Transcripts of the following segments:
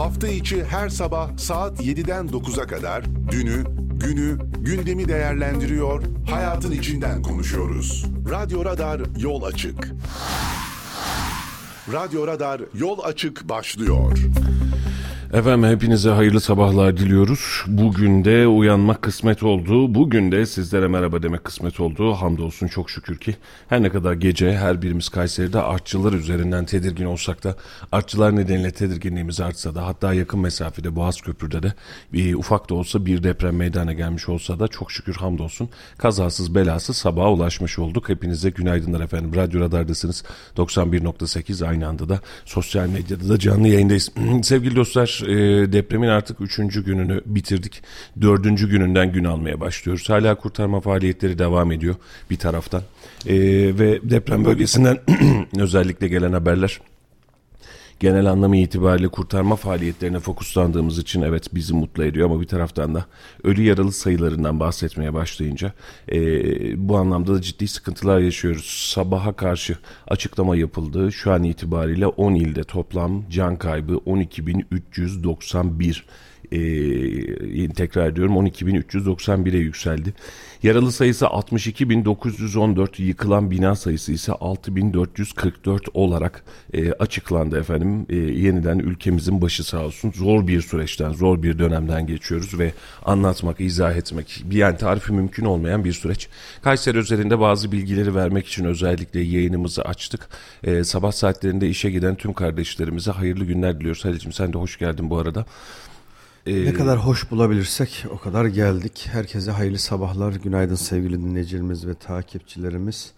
Hafta içi her sabah saat 7'den 9'a kadar dünü, günü, gündemi değerlendiriyor, hayatın içinden konuşuyoruz. Radyo Radar yol açık. Radyo Radar yol açık başlıyor. Efendim hepinize hayırlı sabahlar diliyoruz. Bugün de uyanmak kısmet oldu. Bugün de sizlere merhaba demek kısmet oldu. Hamdolsun çok şükür ki her ne kadar gece her birimiz Kayseri'de artçılar üzerinden tedirgin olsak da artçılar nedeniyle tedirginliğimiz artsa da hatta yakın mesafede Boğaz Köprü'de de bir ufak da olsa bir deprem meydana gelmiş olsa da çok şükür hamdolsun kazasız belasız sabaha ulaşmış olduk. Hepinize günaydınlar efendim. Radyo Radar'dasınız. 91.8 aynı anda da sosyal medyada da canlı yayındayız. Sevgili dostlar e, depremin artık üçüncü gününü bitirdik. Dördüncü gününden gün almaya başlıyoruz. Hala kurtarma faaliyetleri devam ediyor bir taraftan. E, ve deprem bölgesinden özellikle gelen haberler genel anlamı itibariyle kurtarma faaliyetlerine fokuslandığımız için evet bizi mutlu ediyor ama bir taraftan da ölü yaralı sayılarından bahsetmeye başlayınca e, bu anlamda da ciddi sıkıntılar yaşıyoruz. Sabaha karşı açıklama yapıldı. Şu an itibariyle 10 ilde toplam can kaybı 12.391 e, tekrar ediyorum 12.391'e yükseldi. Yaralı sayısı 62.914, yıkılan bina sayısı ise 6.444 olarak e, açıklandı efendim. E, yeniden ülkemizin başı sağ olsun. Zor bir süreçten, zor bir dönemden geçiyoruz ve anlatmak, izah etmek, bir yani tarifi mümkün olmayan bir süreç. Kayseri üzerinde bazı bilgileri vermek için özellikle yayınımızı açtık. E, sabah saatlerinde işe giden tüm kardeşlerimize hayırlı günler diliyoruz. Halil'cim sen de hoş geldin bu arada. Ee, ne kadar hoş bulabilirsek o kadar geldik. Herkese hayırlı sabahlar, günaydın sevgili dinleyicilerimiz ve takipçilerimiz.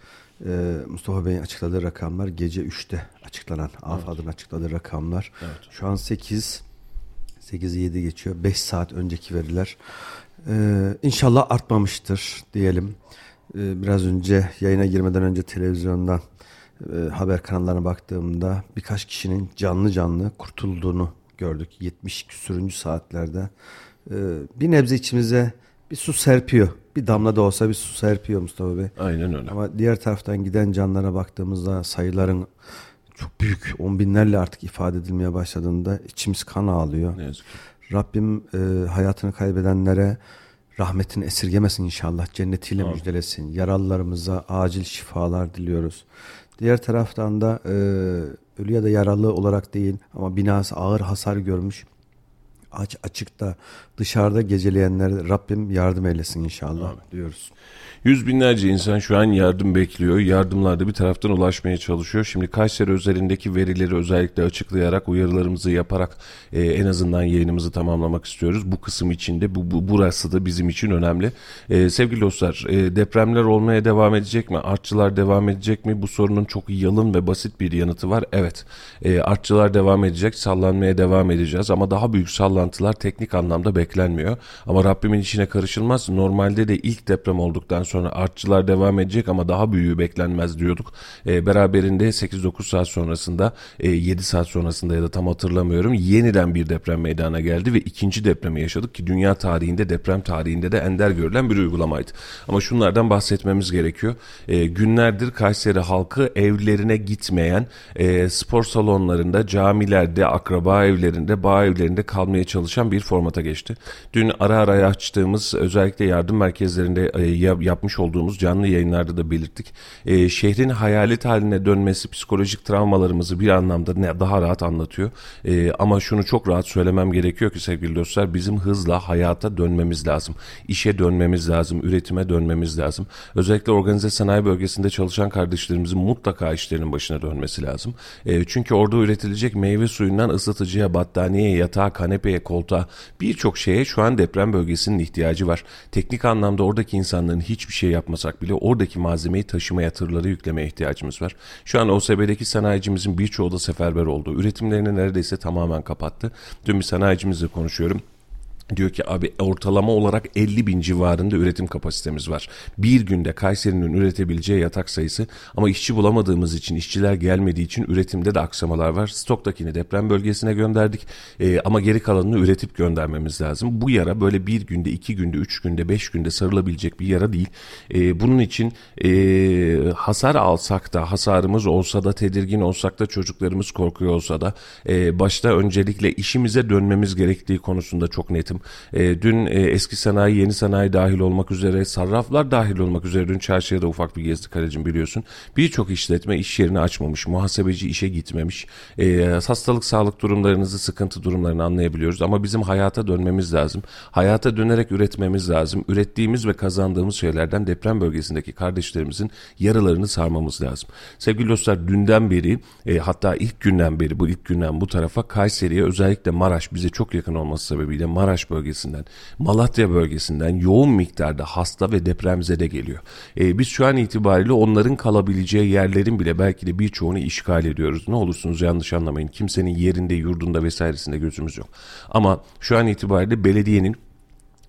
Ee, Mustafa Bey'in açıkladığı rakamlar gece 3'te açıklanan, AFAD'ın evet. açıkladığı rakamlar. Evet. Şu an 8, 8'i 7 geçiyor. 5 saat önceki veriler. Ee, inşallah artmamıştır diyelim. Ee, biraz önce yayına girmeden önce televizyondan e, haber kanallarına baktığımda birkaç kişinin canlı canlı kurtulduğunu gördük 70 küsürüncü saatlerde. Ee, bir nebze içimize bir su serpiyor. Bir damla da olsa bir su serpiyor Mustafa Bey. Aynen öyle. Ama diğer taraftan giden canlara baktığımızda sayıların çok büyük on binlerle artık ifade edilmeye başladığında içimiz kan ağlıyor. Ne yazık ki. Rabbim e, hayatını kaybedenlere rahmetini esirgemesin inşallah. Cennetiyle Amin. müjdelesin. Yaralılarımıza acil şifalar diliyoruz. Diğer taraftan da e, ölü ya da yaralı olarak değil ama binası ağır hasar görmüş aç açıkta dışarıda geceleyenlere Rabbim yardım eylesin inşallah Amin. diyoruz. Yüz binlerce insan şu an yardım bekliyor. Yardımlar da bir taraftan ulaşmaya çalışıyor. Şimdi Kayseri üzerindeki verileri özellikle açıklayarak uyarılarımızı yaparak e, en azından yayınımızı tamamlamak istiyoruz. Bu kısım içinde bu, bu burası da bizim için önemli. E, sevgili dostlar e, depremler olmaya devam edecek mi? Artçılar devam edecek mi? Bu sorunun çok yalın ve basit bir yanıtı var. Evet e, artçılar devam edecek. Sallanmaya devam edeceğiz ama daha büyük sallantılar teknik anlamda beklenmiyor. Ama Rabbimin içine karışılmaz. Normalde de ilk deprem olduktan sonra artçılar devam edecek ama daha büyüğü beklenmez diyorduk. E, beraberinde 8-9 saat sonrasında e, 7 saat sonrasında ya da tam hatırlamıyorum yeniden bir deprem meydana geldi ve ikinci depremi yaşadık ki dünya tarihinde deprem tarihinde de ender görülen bir uygulamaydı. Ama şunlardan bahsetmemiz gerekiyor. E, günlerdir Kayseri halkı evlerine gitmeyen e, spor salonlarında, camilerde, akraba evlerinde, bağ evlerinde kalmaya çalışan bir formata geçti. Dün ara ara açtığımız özellikle yardım merkezlerinde e, yap yapmış olduğumuz canlı yayınlarda da belirttik. E, şehrin hayalet haline dönmesi psikolojik travmalarımızı bir anlamda daha rahat anlatıyor. E, ama şunu çok rahat söylemem gerekiyor ki sevgili dostlar bizim hızla hayata dönmemiz lazım. İşe dönmemiz lazım, üretime dönmemiz lazım. Özellikle organize sanayi bölgesinde çalışan kardeşlerimizin mutlaka işlerinin başına dönmesi lazım. Çünkü orada üretilecek meyve suyundan ısıtıcıya, battaniyeye, yatağa, kanepeye, koltuğa birçok şeye şu an deprem bölgesinin ihtiyacı var. Teknik anlamda oradaki insanların hiçbir şey yapmasak bile oradaki malzemeyi taşımaya, tırları yüklemeye ihtiyacımız var. Şu an OSB'deki sanayicimizin birçoğu da seferber oldu. Üretimlerini neredeyse tamamen kapattı. Dün bir sanayicimizle konuşuyorum. Diyor ki abi ortalama olarak 50 bin civarında üretim kapasitemiz var. Bir günde Kayseri'nin üretebileceği yatak sayısı ama işçi bulamadığımız için işçiler gelmediği için üretimde de aksamalar var. Stoktakini deprem bölgesine gönderdik ee, ama geri kalanını üretip göndermemiz lazım. Bu yara böyle bir günde, iki günde, üç günde, beş günde sarılabilecek bir yara değil. Ee, bunun için e, hasar alsak da hasarımız olsa da tedirgin olsak da çocuklarımız korkuyor olsa da e, başta öncelikle işimize dönmemiz gerektiği konusunda çok netim. E, dün e, eski sanayi, yeni sanayi dahil olmak üzere, sarraflar dahil olmak üzere dün çarşıya da ufak bir gezdik Kalecim biliyorsun. Birçok işletme iş yerini açmamış, muhasebeci işe gitmemiş. E, hastalık, sağlık durumlarınızı, sıkıntı durumlarını anlayabiliyoruz ama bizim hayata dönmemiz lazım. Hayata dönerek üretmemiz lazım. Ürettiğimiz ve kazandığımız şeylerden deprem bölgesindeki kardeşlerimizin yaralarını sarmamız lazım. Sevgili dostlar dünden beri e, hatta ilk günden beri bu ilk günden bu tarafa Kayseri'ye özellikle Maraş bize çok yakın olması sebebiyle Maraş bölgesinden, Malatya bölgesinden yoğun miktarda hasta ve depremzede geliyor. E, biz şu an itibariyle onların kalabileceği yerlerin bile belki de birçoğunu işgal ediyoruz. Ne olursunuz yanlış anlamayın. Kimsenin yerinde, yurdunda vesairesinde gözümüz yok. Ama şu an itibariyle belediyenin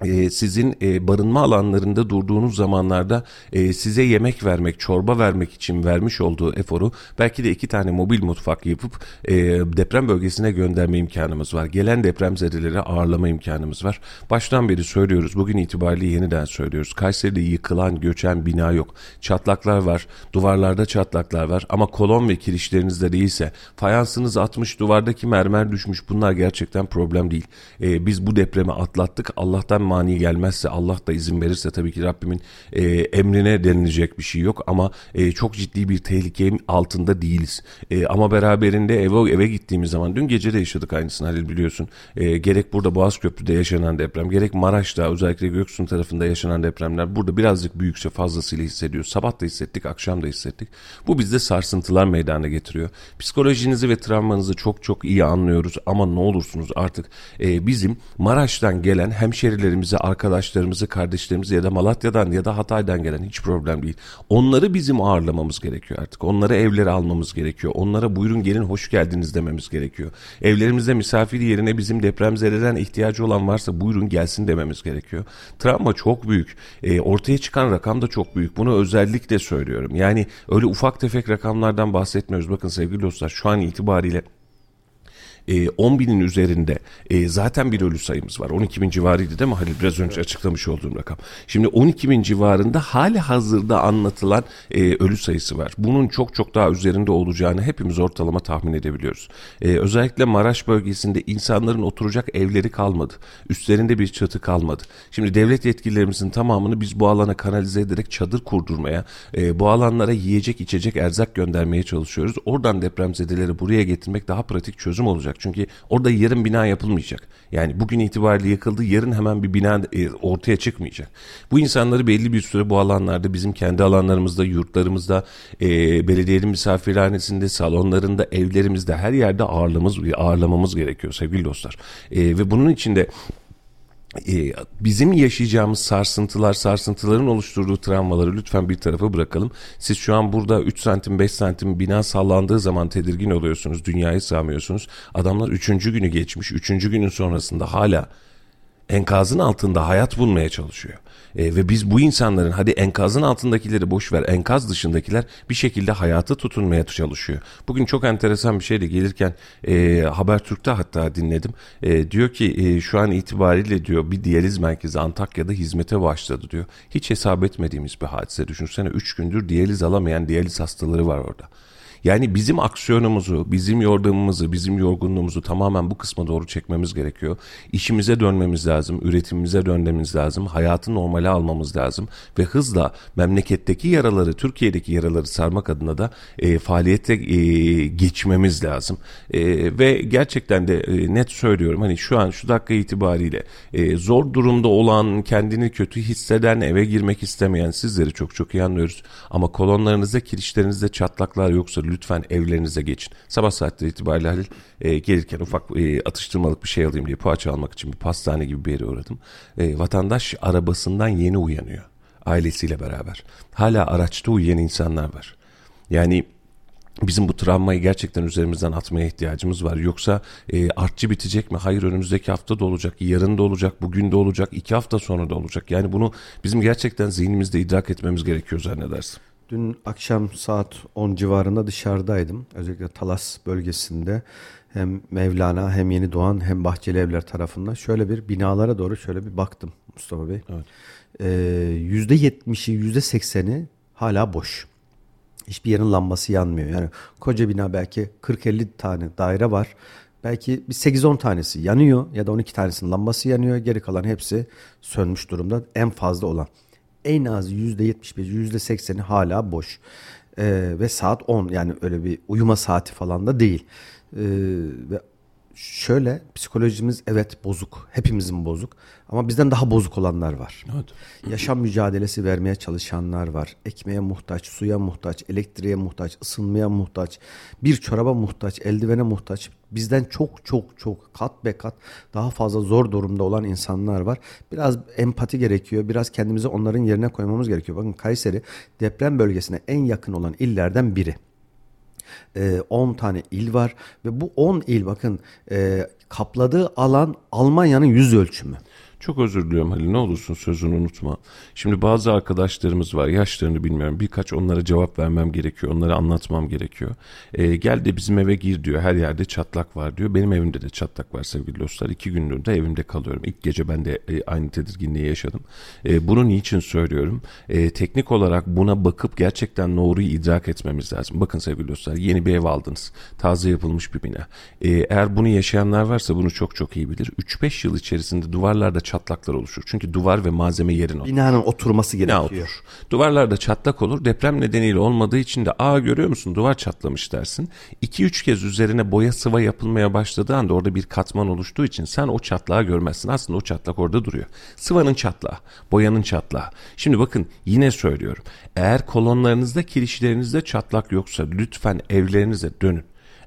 e, sizin e, barınma alanlarında durduğunuz zamanlarda e, size yemek vermek, çorba vermek için vermiş olduğu eforu belki de iki tane mobil mutfak yapıp e, deprem bölgesine gönderme imkanımız var. Gelen depremzedeleri ağırlama imkanımız var. Baştan beri söylüyoruz. Bugün itibariyle yeniden söylüyoruz. Kayseri'de yıkılan, göçen bina yok. Çatlaklar var. Duvarlarda çatlaklar var. Ama kolon ve kirişlerinizde değilse fayansınız atmış, duvardaki mermer düşmüş. Bunlar gerçekten problem değil. E, biz bu depremi atlattık. Allah'tan mani gelmezse Allah da izin verirse tabii ki Rabbimin e, emrine denilecek bir şey yok ama e, çok ciddi bir tehlike altında değiliz. E, ama beraberinde eve eve gittiğimiz zaman dün gece de yaşadık aynısını Halil biliyorsun. E, gerek burada Boğaz Köprü'de yaşanan deprem gerek Maraş'ta özellikle Göksun tarafında yaşanan depremler burada birazcık büyükçe fazlasıyla hissediyoruz. Sabah da hissettik, akşam da hissettik. Bu bizde sarsıntılar meydana getiriyor. Psikolojinizi ve travmanızı çok çok iyi anlıyoruz ama ne olursunuz artık e, bizim Maraş'tan gelen hemşerilerimiz ailemizi, arkadaşlarımızı, kardeşlerimizi ya da Malatya'dan ya da Hatay'dan gelen hiç problem değil. Onları bizim ağırlamamız gerekiyor artık. Onlara evleri almamız gerekiyor. Onlara buyurun gelin hoş geldiniz dememiz gerekiyor. Evlerimizde misafir yerine bizim depremzededen ihtiyacı olan varsa buyurun gelsin dememiz gerekiyor. Travma çok büyük. E, ortaya çıkan rakam da çok büyük. Bunu özellikle söylüyorum. Yani öyle ufak tefek rakamlardan bahsetmiyoruz. Bakın sevgili dostlar şu an itibariyle e, 10 binin üzerinde e, zaten bir ölü sayımız var. 12 bin civarıydı değil mi Halil? Biraz önce açıklamış olduğum rakam. Şimdi 12 bin civarında hali hazırda anlatılan e, ölü sayısı var. Bunun çok çok daha üzerinde olacağını hepimiz ortalama tahmin edebiliyoruz. E, özellikle Maraş bölgesinde insanların oturacak evleri kalmadı. Üstlerinde bir çatı kalmadı. Şimdi devlet yetkililerimizin tamamını biz bu alana kanalize ederek çadır kurdurmaya, e, bu alanlara yiyecek içecek erzak göndermeye çalışıyoruz. Oradan depremzedeleri buraya getirmek daha pratik çözüm olacak olacak. Çünkü orada yarın bina yapılmayacak. Yani bugün itibariyle yıkıldı yarın hemen bir bina e, ortaya çıkmayacak. Bu insanları belli bir süre bu alanlarda bizim kendi alanlarımızda, yurtlarımızda, e, belediyenin misafirhanesinde, salonlarında, evlerimizde her yerde ağırlamamız, ağırlamamız gerekiyor sevgili dostlar. E, ve bunun için de ee, bizim yaşayacağımız sarsıntılar, sarsıntıların oluşturduğu travmaları lütfen bir tarafa bırakalım. Siz şu an burada 3 santim 5 santim bina sallandığı zaman tedirgin oluyorsunuz, dünyayı sağmıyorsunuz. Adamlar 3. günü geçmiş, 3. günün sonrasında hala enkazın altında hayat bulmaya çalışıyor. E, ve biz bu insanların hadi enkazın altındakileri boş ver enkaz dışındakiler bir şekilde hayatı tutunmaya çalışıyor. Bugün çok enteresan bir şeyle gelirken e, Habertürk'te hatta dinledim. E, diyor ki e, şu an itibariyle diyor bir diyaliz merkezi Antakya'da hizmete başladı diyor. Hiç hesap etmediğimiz bir hadise. Düşünsene 3 gündür diyaliz alamayan diyaliz hastaları var orada. Yani bizim aksiyonumuzu, bizim yordamımızı, bizim yorgunluğumuzu tamamen bu kısma doğru çekmemiz gerekiyor. İşimize dönmemiz lazım, üretimimize dönmemiz lazım, hayatı normale almamız lazım ve hızla memleketteki yaraları, Türkiye'deki yaraları sarmak adına da e, faaliyete e, geçmemiz lazım. E, ve gerçekten de e, net söylüyorum hani şu an şu dakika itibariyle e, zor durumda olan, kendini kötü hisseden, eve girmek istemeyen sizleri çok çok iyi anlıyoruz. Ama kolonlarınızda, kirişlerinizde çatlaklar yoksa lütfen evlerinize geçin. Sabah saatleri itibariyle Halil e, gelirken ufak e, atıştırmalık bir şey alayım diye poğaça almak için bir pastane gibi bir yere uğradım. E, vatandaş arabasından yeni uyanıyor ailesiyle beraber. Hala araçta uyuyan insanlar var. Yani bizim bu travmayı gerçekten üzerimizden atmaya ihtiyacımız var. Yoksa e, artçı bitecek mi? Hayır önümüzdeki hafta da olacak, yarın da olacak, bugün de olacak, iki hafta sonra da olacak. Yani bunu bizim gerçekten zihnimizde idrak etmemiz gerekiyor zannedersin. Dün akşam saat 10 civarında dışarıdaydım. Özellikle Talas bölgesinde hem Mevlana hem Yeni Doğan hem Bahçeli Evler tarafından şöyle bir binalara doğru şöyle bir baktım Mustafa Bey. Evet. Ee, %70'i %80'i hala boş. Hiçbir yerin lambası yanmıyor. Yani koca bina belki 40-50 tane daire var. Belki bir 8-10 tanesi yanıyor ya da 12 tanesinin lambası yanıyor. Geri kalan hepsi sönmüş durumda. En fazla olan. En az %75, %80'i hala boş. Ee, ve saat 10 yani öyle bir uyuma saati falan da değil. Ee, ve şöyle psikolojimiz evet bozuk. Hepimizin bozuk. Ama bizden daha bozuk olanlar var. Evet. Yaşam mücadelesi vermeye çalışanlar var. Ekmeğe muhtaç, suya muhtaç, elektriğe muhtaç, ısınmaya muhtaç, bir çoraba muhtaç, eldivene muhtaç. Bizden çok çok çok kat be kat daha fazla zor durumda olan insanlar var. Biraz empati gerekiyor. Biraz kendimizi onların yerine koymamız gerekiyor. Bakın Kayseri deprem bölgesine en yakın olan illerden biri. 10 e, tane il var ve bu 10 il bakın e, kapladığı alan Almanya'nın yüz ölçümü. Çok özür diliyorum Halil ne olursun sözünü unutma. Şimdi bazı arkadaşlarımız var yaşlarını bilmiyorum birkaç onlara cevap vermem gerekiyor onlara anlatmam gerekiyor. E, gel de bizim eve gir diyor her yerde çatlak var diyor. Benim evimde de çatlak var sevgili dostlar. İki gündür de evimde kalıyorum. İlk gece ben de e, aynı tedirginliği yaşadım. E, bunu niçin söylüyorum? E, teknik olarak buna bakıp gerçekten doğruyu idrak etmemiz lazım. Bakın sevgili dostlar yeni bir ev aldınız. Taze yapılmış bir bina. E, eğer bunu yaşayanlar varsa bunu çok çok iyi bilir. 3-5 yıl içerisinde duvarlarda çatlaklar oluşur. Çünkü duvar ve malzeme yerin olur. Binanın oturması gerekiyor. Bina otur. Duvarlarda çatlak olur. Deprem nedeniyle olmadığı için de aa görüyor musun duvar çatlamış dersin. 2-3 kez üzerine boya sıva yapılmaya başladığı anda orada bir katman oluştuğu için sen o çatlağı görmezsin. Aslında o çatlak orada duruyor. Sıvanın çatlağı, boyanın çatlağı. Şimdi bakın yine söylüyorum. Eğer kolonlarınızda, kirişlerinizde çatlak yoksa lütfen evlerinize dönün.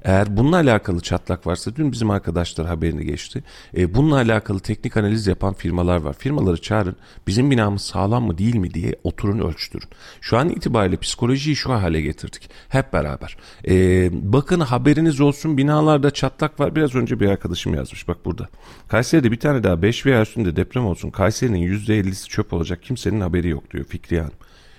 Eğer bununla alakalı çatlak varsa dün bizim arkadaşlar haberini geçti. E, bununla alakalı teknik analiz yapan firmalar var. Firmaları çağırın. Bizim binamız sağlam mı değil mi diye oturun ölçtürün. Şu an itibariyle psikolojiyi şu hale getirdik. Hep beraber. E, bakın haberiniz olsun binalarda çatlak var. Biraz önce bir arkadaşım yazmış bak burada. Kayseri'de bir tane daha 5 veya üstünde deprem olsun. Kayseri'nin %50'si çöp olacak. Kimsenin haberi yok diyor Fikriye Hanım.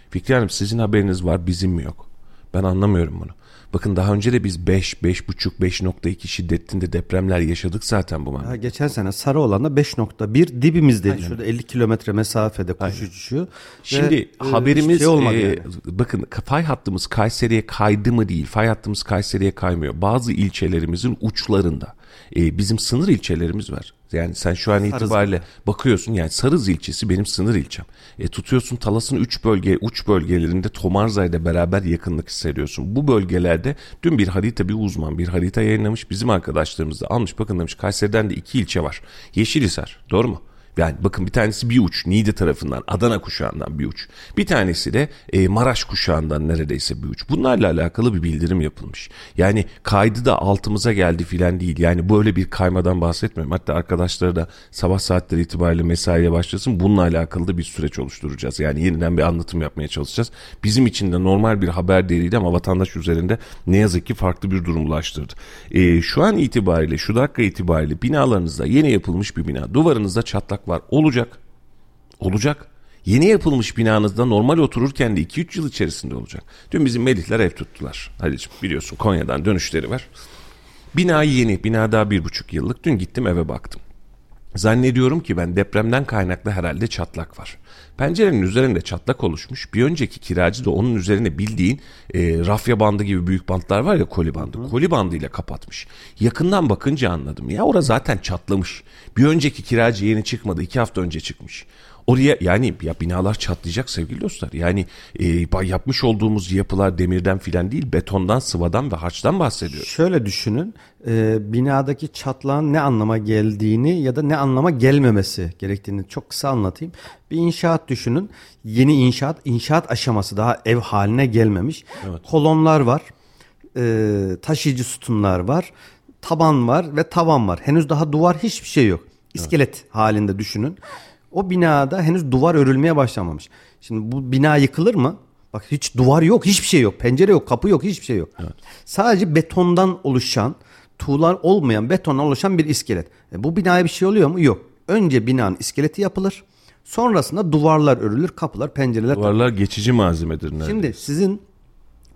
Fikriye Hanım sizin haberiniz var bizim mi yok? Ben anlamıyorum bunu. Bakın daha önce de biz 5, 5,5, 5.2 şiddetinde depremler yaşadık zaten bu manada. Geçen sene Sarıolan'da 5.1 dibimizdeydi. Aynen. Şurada 50 kilometre mesafede kuş uçuşu. Şimdi Ve, e, haberimiz şey olmadı e, yani. bakın fay hattımız Kayseri'ye kaydı mı değil. Fay hattımız Kayseri'ye kaymıyor. Bazı ilçelerimizin uçlarında e, bizim sınır ilçelerimiz var. Yani sen şu an itibariyle bakıyorsun yani Sarız ilçesi benim sınır ilçem. E, tutuyorsun Talas'ın üç bölge uç bölgelerinde Tomarza ile beraber yakınlık hissediyorsun. Bu bölgelerde dün bir harita bir uzman bir harita yayınlamış bizim arkadaşlarımız da almış bakın demiş Kayseri'den de iki ilçe var. Yeşilhisar doğru mu? Yani bakın bir tanesi bir uç Niğde tarafından Adana kuşağından bir uç. Bir tanesi de e, Maraş kuşağından neredeyse bir uç. Bunlarla alakalı bir bildirim yapılmış. Yani kaydı da altımıza geldi filan değil. Yani böyle bir kaymadan bahsetmiyorum. Hatta arkadaşlara da sabah saatleri itibariyle mesaiye başlasın. Bununla alakalı da bir süreç oluşturacağız. Yani yeniden bir anlatım yapmaya çalışacağız. Bizim için de normal bir haber değildi ama vatandaş üzerinde ne yazık ki farklı bir durum ulaştırdı. E, şu an itibariyle şu dakika itibariyle binalarınızda yeni yapılmış bir bina. Duvarınızda çatlak var. Olacak. Olacak. Yeni yapılmış binanızda normal otururken de 2-3 yıl içerisinde olacak. Dün bizim Melihler ev tuttular. Halicim biliyorsun Konya'dan dönüşleri var. Bina yeni, bina daha bir buçuk yıllık. Dün gittim eve baktım. Zannediyorum ki ben depremden kaynaklı herhalde çatlak var. Pencerenin üzerinde çatlak oluşmuş. Bir önceki kiracı da onun üzerine bildiğin e, rafya bandı gibi büyük bantlar var ya koli bandı. Hı. Koli bandıyla kapatmış. Yakından bakınca anladım. Ya orada zaten çatlamış. Bir önceki kiracı yeni çıkmadı. iki hafta önce çıkmış. Oraya yani ya binalar çatlayacak sevgili dostlar. Yani e, yapmış olduğumuz yapılar demirden filan değil betondan, sıvadan ve harçtan bahsediyoruz. Şöyle düşünün e, binadaki çatlağın ne anlama geldiğini ya da ne anlama gelmemesi gerektiğini çok kısa anlatayım. Bir inşaat düşünün yeni inşaat inşaat aşaması daha ev haline gelmemiş. Evet. Kolonlar var e, taşıyıcı sütunlar var taban var ve tavan var. Henüz daha duvar hiçbir şey yok. İskelet evet. halinde düşünün. O binada henüz duvar örülmeye başlamamış. Şimdi bu bina yıkılır mı? Bak hiç duvar yok, hiçbir şey yok. Pencere yok, kapı yok, hiçbir şey yok. Evet. Sadece betondan oluşan, tuğlar olmayan betondan oluşan bir iskelet. E, bu binaya bir şey oluyor mu? Yok. Önce binanın iskeleti yapılır. Sonrasında duvarlar örülür, kapılar, pencereler. Duvarlar geçici malzemedir. Nerede? Şimdi sizin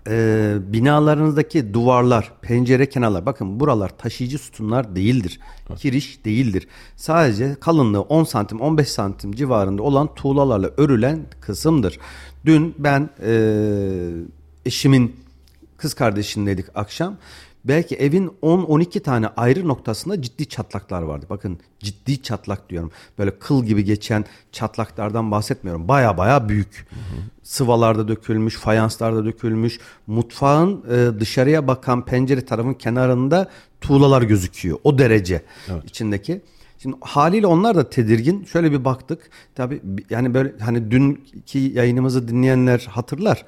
e, binalarınızdaki duvarlar, pencere kenarlar bakın buralar taşıyıcı sütunlar değildir. Evet. Kiriş değildir. Sadece kalınlığı 10 santim 15 santim civarında olan tuğlalarla örülen kısımdır. Dün ben e, eşimin kız kardeşindeydik akşam. Belki evin 10-12 tane ayrı noktasında ciddi çatlaklar vardı. Bakın ciddi çatlak diyorum. Böyle kıl gibi geçen çatlaklardan bahsetmiyorum. Baya baya büyük. Hı hı. Sıvalarda dökülmüş, fayanslarda dökülmüş. Mutfağın e, dışarıya bakan pencere tarafın kenarında tuğlalar gözüküyor. O derece evet. içindeki. Şimdi haliyle onlar da tedirgin. Şöyle bir baktık. Tabii yani böyle hani dünkü yayınımızı dinleyenler hatırlar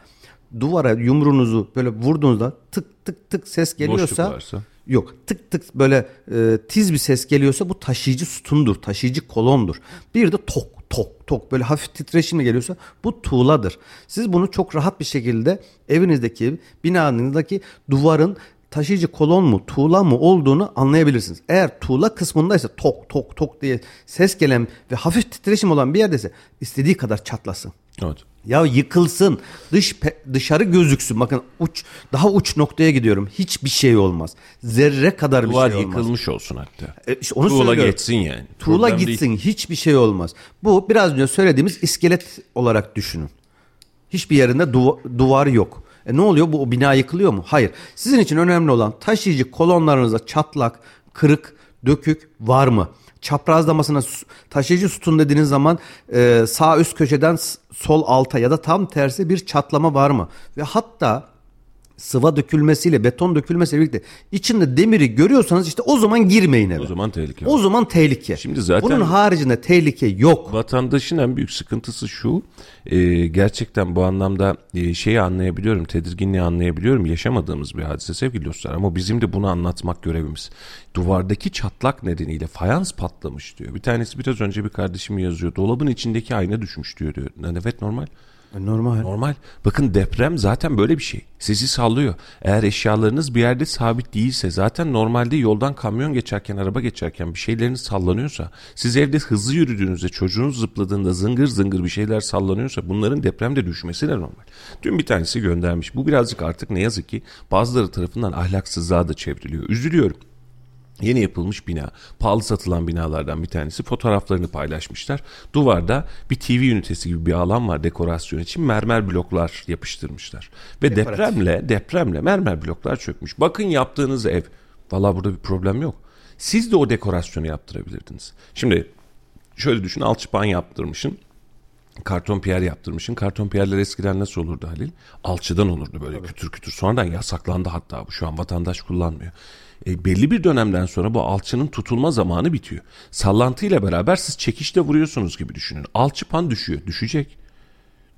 duvara yumruğunuzu böyle vurduğunuzda tık tık tık ses geliyorsa yok tık tık böyle e, tiz bir ses geliyorsa bu taşıyıcı sütundur, taşıyıcı kolondur. Bir de tok tok tok böyle hafif titreşimle geliyorsa bu tuğladır. Siz bunu çok rahat bir şekilde evinizdeki binanızdaki duvarın taşıyıcı kolon mu tuğla mı olduğunu anlayabilirsiniz. Eğer tuğla kısmındaysa tok tok tok diye ses gelen ve hafif titreşim olan bir yerdeyse istediği kadar çatlasın. Evet. Ya yıkılsın. Dış dışarı gözüksün. Bakın uç daha uç noktaya gidiyorum. Hiçbir şey olmaz. Zerre kadar Duvar bir şey olmaz. yıkılmış olsun hatta. E, işte onu Tuğla söylüyorum. geçsin yani. Tuğla Problem gitsin. Değil. Hiçbir şey olmaz. Bu biraz önce söylediğimiz iskelet olarak düşünün. Hiçbir yerinde duva- duvar yok. E ne oluyor? Bu o bina yıkılıyor mu? Hayır. Sizin için önemli olan taşıyıcı kolonlarınızda çatlak, kırık, dökük var mı? Çaprazlamasına taşıyıcı sütun dediğiniz zaman e, sağ üst köşeden sol alta ya da tam tersi bir çatlama var mı? Ve hatta sıva dökülmesiyle beton dökülmesiyle birlikte içinde demiri görüyorsanız işte o zaman girmeyin eve. O zaman tehlike. O zaman tehlike. Şimdi zaten bunun haricinde tehlike yok. Vatandaşın en büyük sıkıntısı şu. E, gerçekten bu anlamda e, şeyi anlayabiliyorum, tedirginliği anlayabiliyorum. Yaşamadığımız bir hadise sevgili dostlar ama bizim de bunu anlatmak görevimiz. Duvardaki çatlak nedeniyle fayans patlamış diyor. Bir tanesi biraz önce bir kardeşim yazıyor. Dolabın içindeki ayna düşmüş diyor diyor. Evet normal. Normal. Normal. Bakın deprem zaten böyle bir şey. Sizi sallıyor. Eğer eşyalarınız bir yerde sabit değilse zaten normalde yoldan kamyon geçerken, araba geçerken bir şeyleriniz sallanıyorsa, siz evde hızlı yürüdüğünüzde çocuğunuz zıpladığında zıngır zıngır bir şeyler sallanıyorsa bunların depremde düşmesi de normal. Dün bir tanesi göndermiş. Bu birazcık artık ne yazık ki bazıları tarafından ahlaksızlığa da çevriliyor. Üzülüyorum. Yeni yapılmış bina, pahalı satılan binalardan bir tanesi fotoğraflarını paylaşmışlar. Duvarda bir TV ünitesi gibi bir alan var dekorasyon için mermer bloklar yapıştırmışlar. Ve Dekoratif. depremle depremle mermer bloklar çökmüş. Bakın yaptığınız ev. Valla burada bir problem yok. Siz de o dekorasyonu yaptırabilirdiniz. Şimdi şöyle düşün alçıpan yaptırmışsın. Karton piyer yaptırmışsın. Karton piyerler eskiden nasıl olurdu Halil? Alçıdan olurdu böyle Tabii. kütür kütür. Sonradan yasaklandı hatta bu. Şu an vatandaş kullanmıyor e, belli bir dönemden sonra bu alçının tutulma zamanı bitiyor. Sallantıyla beraber siz çekişte vuruyorsunuz gibi düşünün. Alçıpan düşüyor. Düşecek.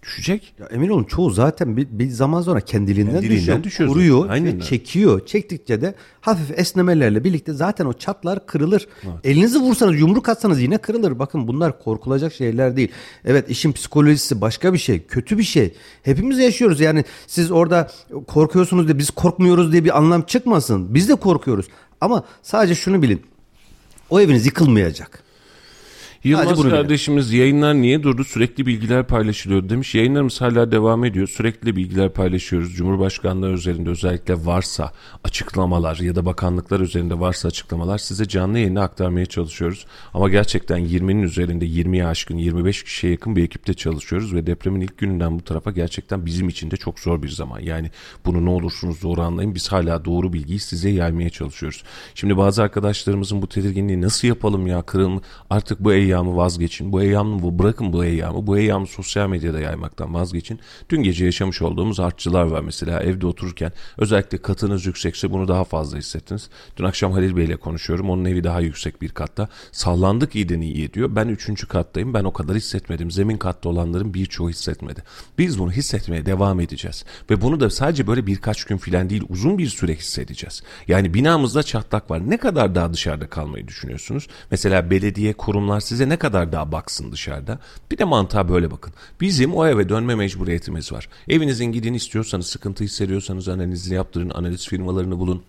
Düşecek. Ya emin olun çoğu zaten bir, bir zaman sonra kendiliğinden, kendiliğinden düşüyor. düşüyor kuruyor Aynen ve çekiyor. Çektikçe de hafif esnemelerle birlikte zaten o çatlar kırılır. Evet. Elinizi vursanız yumruk atsanız yine kırılır. Bakın bunlar korkulacak şeyler değil. Evet işin psikolojisi başka bir şey. Kötü bir şey. Hepimiz yaşıyoruz. Yani siz orada korkuyorsunuz diye biz korkmuyoruz diye bir anlam çıkmasın. Biz de korkuyoruz. Ama sadece şunu bilin. O eviniz yıkılmayacak. Yılmaz kardeşimiz yayınlar niye durdu sürekli bilgiler paylaşılıyor demiş. Yayınlarımız hala devam ediyor. Sürekli bilgiler paylaşıyoruz. Cumhurbaşkanlığı üzerinde özellikle varsa açıklamalar ya da bakanlıklar üzerinde varsa açıklamalar size canlı yayına aktarmaya çalışıyoruz. Ama gerçekten 20'nin üzerinde 20'ye aşkın 25 kişiye yakın bir ekipte çalışıyoruz ve depremin ilk gününden bu tarafa gerçekten bizim için de çok zor bir zaman. Yani bunu ne olursunuz doğru anlayın. Biz hala doğru bilgiyi size yaymaya çalışıyoruz. Şimdi bazı arkadaşlarımızın bu tedirginliği nasıl yapalım ya kırılma artık bu eyyam eyyamı vazgeçin. Bu eyyamı bırakın bu eyyamı. Bu eyyamı sosyal medyada yaymaktan vazgeçin. Dün gece yaşamış olduğumuz artçılar var mesela evde otururken. Özellikle katınız yüksekse bunu daha fazla hissettiniz. Dün akşam Halil Bey ile konuşuyorum. Onun evi daha yüksek bir katta. Sallandık iyiden iyi diyor. Ben üçüncü kattayım. Ben o kadar hissetmedim. Zemin katta olanların birçoğu hissetmedi. Biz bunu hissetmeye devam edeceğiz. Ve bunu da sadece böyle birkaç gün filan değil uzun bir süre hissedeceğiz. Yani binamızda çatlak var. Ne kadar daha dışarıda kalmayı düşünüyorsunuz? Mesela belediye, kurumlar size size ne kadar daha baksın dışarıda? Bir de mantığa böyle bakın. Bizim o eve dönme mecburiyetimiz var. Evinizin gidin istiyorsanız, sıkıntı hissediyorsanız analizini yaptırın, analiz firmalarını bulun.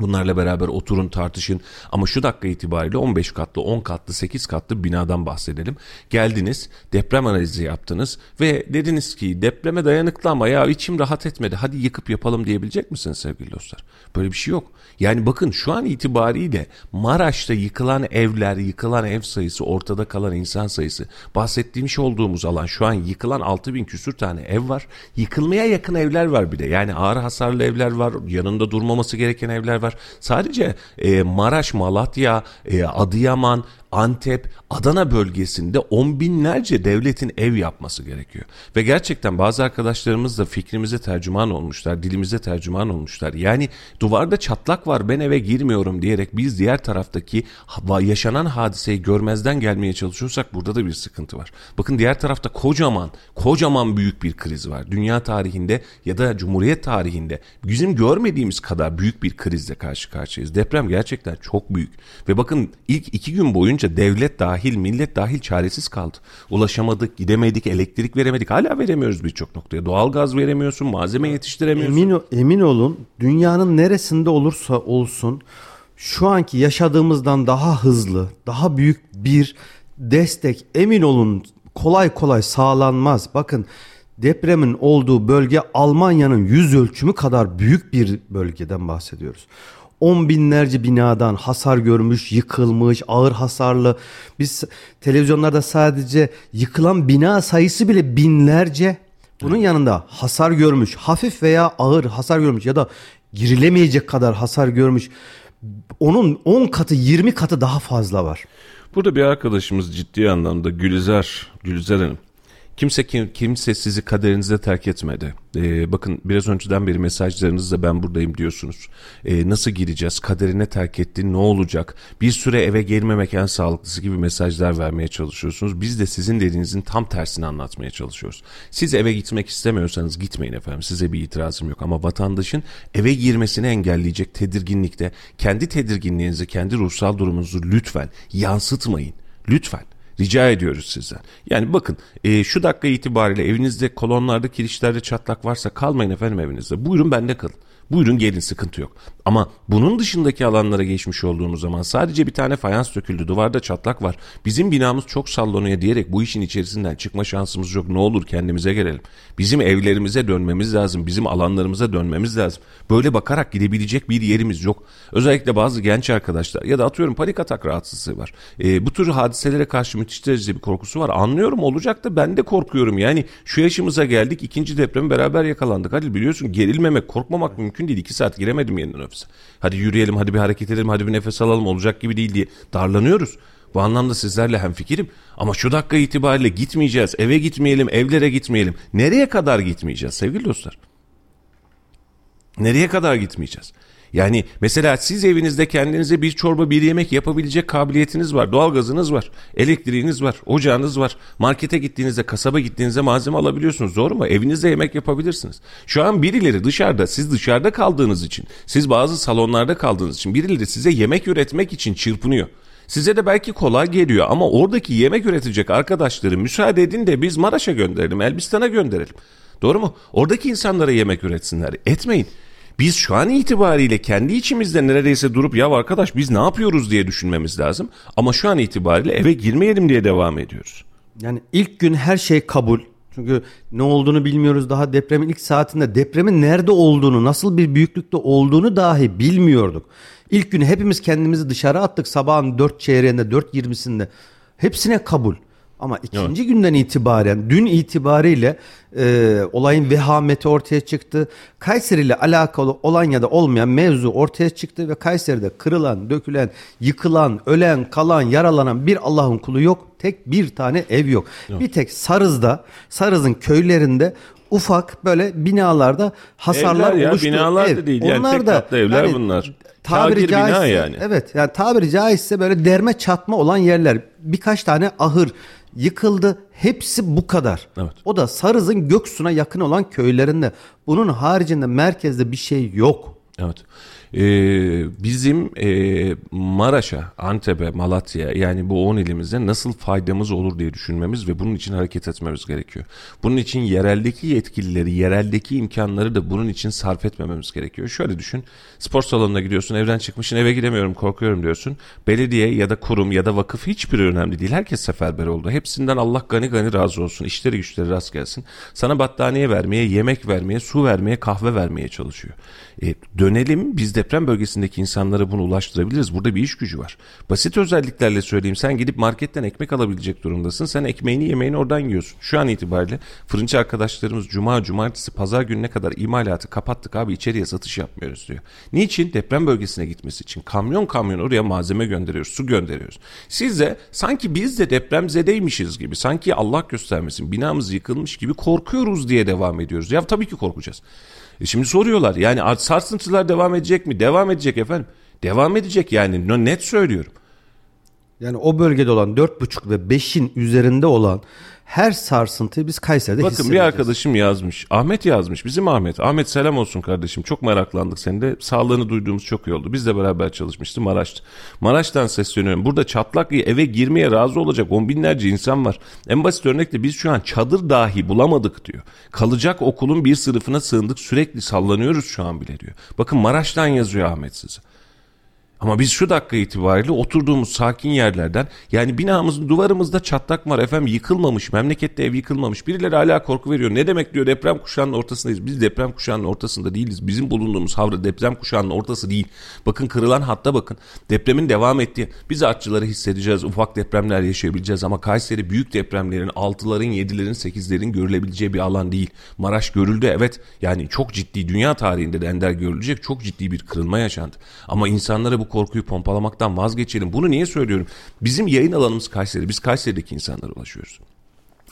Bunlarla beraber oturun tartışın ama şu dakika itibariyle 15 katlı 10 katlı 8 katlı binadan bahsedelim. Geldiniz deprem analizi yaptınız ve dediniz ki depreme dayanıklı ama ya içim rahat etmedi hadi yıkıp yapalım diyebilecek misiniz sevgili dostlar? Böyle bir şey yok. Yani bakın şu an itibariyle Maraş'ta yıkılan evler, yıkılan ev sayısı, ortada kalan insan sayısı, bahsettiğimiz olduğumuz alan şu an yıkılan 6000 küsür tane ev var. Yıkılmaya yakın evler var bir de. Yani ağır hasarlı evler var, yanında durmaması gereken evler var. Sadece e, Maraş, Malatya, e, Adıyaman, Antep, Adana bölgesinde on binlerce devletin ev yapması gerekiyor. Ve gerçekten bazı arkadaşlarımız da fikrimize tercüman olmuşlar, dilimize tercüman olmuşlar. Yani duvarda çatlak var ben eve girmiyorum diyerek biz diğer taraftaki yaşanan hadiseyi görmezden gelmeye çalışıyorsak burada da bir sıkıntı var. Bakın diğer tarafta kocaman, kocaman büyük bir kriz var. Dünya tarihinde ya da Cumhuriyet tarihinde bizim görmediğimiz kadar büyük bir krizle karşı karşıyayız. Deprem gerçekten çok büyük. Ve bakın ilk iki gün boyunca boyunca devlet dahil, millet dahil çaresiz kaldı. Ulaşamadık, gidemedik, elektrik veremedik. Hala veremiyoruz birçok noktaya. Doğalgaz veremiyorsun, malzeme yetiştiremiyorsun. Emin, emin olun dünyanın neresinde olursa olsun şu anki yaşadığımızdan daha hızlı, daha büyük bir destek emin olun kolay kolay sağlanmaz. Bakın depremin olduğu bölge Almanya'nın yüz ölçümü kadar büyük bir bölgeden bahsediyoruz on binlerce binadan hasar görmüş, yıkılmış, ağır hasarlı. Biz televizyonlarda sadece yıkılan bina sayısı bile binlerce. Bunun yanında hasar görmüş, hafif veya ağır hasar görmüş ya da girilemeyecek kadar hasar görmüş. Onun 10 katı 20 katı daha fazla var. Burada bir arkadaşımız ciddi anlamda Gülizar, Gülizar Hanım Kimse kim, kimse sizi kaderinize terk etmedi. Ee, bakın biraz önceden beri mesajlarınızda ben buradayım diyorsunuz. Ee, nasıl gireceğiz? Kaderine terk ettin ne olacak? Bir süre eve gelmemek en sağlıklısı gibi mesajlar vermeye çalışıyorsunuz. Biz de sizin dediğinizin tam tersini anlatmaya çalışıyoruz. Siz eve gitmek istemiyorsanız gitmeyin efendim. Size bir itirazım yok ama vatandaşın eve girmesini engelleyecek tedirginlikte kendi tedirginliğinizi, kendi ruhsal durumunuzu lütfen yansıtmayın. Lütfen. Rica ediyoruz sizden. Yani bakın e, şu dakika itibariyle evinizde kolonlarda kirişlerde çatlak varsa kalmayın efendim evinizde. Buyurun bende kalın. Buyurun gelin sıkıntı yok. Ama bunun dışındaki alanlara geçmiş olduğumuz zaman sadece bir tane fayans döküldü duvarda çatlak var. Bizim binamız çok sallanıyor diyerek bu işin içerisinden çıkma şansımız yok. Ne olur kendimize gelelim. Bizim evlerimize dönmemiz lazım. Bizim alanlarımıza dönmemiz lazım. Böyle bakarak gidebilecek bir yerimiz yok. Özellikle bazı genç arkadaşlar ya da atıyorum panik atak rahatsızlığı var. E, bu tür hadiselere karşı müthiş derecede bir korkusu var. Anlıyorum olacak da ben de korkuyorum. Yani şu yaşımıza geldik ikinci depremi beraber yakalandık. Hadi biliyorsun gerilmemek korkmamak mümkün değil. İki saat giremedim yeniden ofise. Hadi yürüyelim, hadi bir hareket edelim, hadi bir nefes alalım olacak gibi değil diye darlanıyoruz. Bu anlamda sizlerle hemfikirim. Ama şu dakika itibariyle gitmeyeceğiz. Eve gitmeyelim, evlere gitmeyelim. Nereye kadar gitmeyeceğiz sevgili dostlar? Nereye kadar gitmeyeceğiz? Yani mesela siz evinizde kendinize bir çorba bir yemek yapabilecek kabiliyetiniz var. Doğalgazınız var. Elektriğiniz var. Ocağınız var. Markete gittiğinizde kasaba gittiğinizde malzeme alabiliyorsunuz. Doğru mu? Evinizde yemek yapabilirsiniz. Şu an birileri dışarıda siz dışarıda kaldığınız için siz bazı salonlarda kaldığınız için birileri size yemek üretmek için çırpınıyor. Size de belki kolay geliyor ama oradaki yemek üretecek arkadaşları müsaade edin de biz Maraş'a gönderelim, Elbistan'a gönderelim. Doğru mu? Oradaki insanlara yemek üretsinler. Etmeyin. Biz şu an itibariyle kendi içimizde neredeyse durup ya arkadaş biz ne yapıyoruz diye düşünmemiz lazım. Ama şu an itibariyle eve girmeyelim diye devam ediyoruz. Yani ilk gün her şey kabul. Çünkü ne olduğunu bilmiyoruz daha depremin ilk saatinde depremin nerede olduğunu, nasıl bir büyüklükte olduğunu dahi bilmiyorduk. İlk gün hepimiz kendimizi dışarı attık sabahın 4 çeyreğinde 4.20'sinde. Hepsine kabul. Ama ikinci evet. günden itibaren, dün itibariyle e, olayın vehameti ortaya çıktı. Kayseri ile alakalı olan ya da olmayan mevzu ortaya çıktı ve Kayseri'de kırılan, dökülen, yıkılan, ölen, kalan, yaralanan bir Allah'ın kulu yok. Tek bir tane ev yok. yok. Bir tek Sarız'da, Sarız'ın köylerinde ufak böyle binalarda hasarlar evler ya, oluştu. Binalar ev. da değil Onlar yani tek da, katlı evler yani, bunlar. Tabiri caizse, bina yani. Evet yani tabiri caizse böyle derme çatma olan yerler. Birkaç tane ahır yıkıldı. Hepsi bu kadar. Evet. O da Sarız'ın Göksu'na yakın olan köylerinde. Bunun haricinde merkezde bir şey yok. Evet. Ee, bizim e, Maraş'a, Antep'e, Malatya'ya yani bu 10 ilimize nasıl faydamız olur diye düşünmemiz ve bunun için hareket etmemiz gerekiyor. Bunun için yereldeki yetkilileri, yereldeki imkanları da bunun için sarf etmememiz gerekiyor. Şöyle düşün, spor salonuna gidiyorsun, evden çıkmışsın, eve gidemiyorum, korkuyorum diyorsun. Belediye ya da kurum ya da vakıf hiçbiri önemli değil. Herkes seferber oldu. Hepsinden Allah gani gani razı olsun. İşleri güçleri rast gelsin. Sana battaniye vermeye, yemek vermeye, su vermeye, kahve vermeye çalışıyor. E, dönelim biz deprem bölgesindeki insanlara bunu ulaştırabiliriz. Burada bir iş gücü var. Basit özelliklerle söyleyeyim. Sen gidip marketten ekmek alabilecek durumdasın. Sen ekmeğini yemeğini oradan yiyorsun. Şu an itibariyle fırıncı arkadaşlarımız cuma, cumartesi, pazar gününe kadar imalatı kapattık abi içeriye satış yapmıyoruz diyor. Niçin? Deprem bölgesine gitmesi için. Kamyon kamyon oraya malzeme gönderiyoruz, su gönderiyoruz. Siz de sanki biz de depremzedeymişiz gibi, sanki Allah göstermesin binamız yıkılmış gibi korkuyoruz diye devam ediyoruz. Ya tabii ki korkacağız. E şimdi soruyorlar yani sarsıntılar devam edecek mi? Devam edecek efendim. Devam edecek yani net söylüyorum. Yani o bölgede olan 4,5 ve 5'in üzerinde olan her sarsıntıyı biz Kayseri'de Bakın bir arkadaşım yazmış. Ahmet yazmış. Bizim Ahmet. Ahmet selam olsun kardeşim. Çok meraklandık senin de. Sağlığını duyduğumuz çok iyi oldu. Biz de beraber çalışmıştı Maraş'ta. Maraş'tan sesleniyorum. Burada çatlak eve girmeye razı olacak on binlerce insan var. En basit örnekle biz şu an çadır dahi bulamadık diyor. Kalacak okulun bir sınıfına sığındık. Sürekli sallanıyoruz şu an bile diyor. Bakın Maraş'tan yazıyor Ahmet size. Ama biz şu dakika itibariyle oturduğumuz sakin yerlerden yani binamızın duvarımızda çatlak var efendim yıkılmamış memlekette ev yıkılmamış birileri hala korku veriyor. Ne demek diyor deprem kuşağının ortasındayız. Biz deprem kuşağının ortasında değiliz. Bizim bulunduğumuz havra deprem kuşağının ortası değil. Bakın kırılan hatta bakın depremin devam ettiği biz artçıları hissedeceğiz ufak depremler yaşayabileceğiz ama Kayseri büyük depremlerin 6'ların 7'lerin 8'lerin görülebileceği bir alan değil. Maraş görüldü evet yani çok ciddi dünya tarihinde de ender görülecek çok ciddi bir kırılma yaşandı. Ama insanlara bu korkuyu pompalamaktan vazgeçelim. Bunu niye söylüyorum? Bizim yayın alanımız Kayseri. Biz Kayseri'deki insanlara ulaşıyoruz.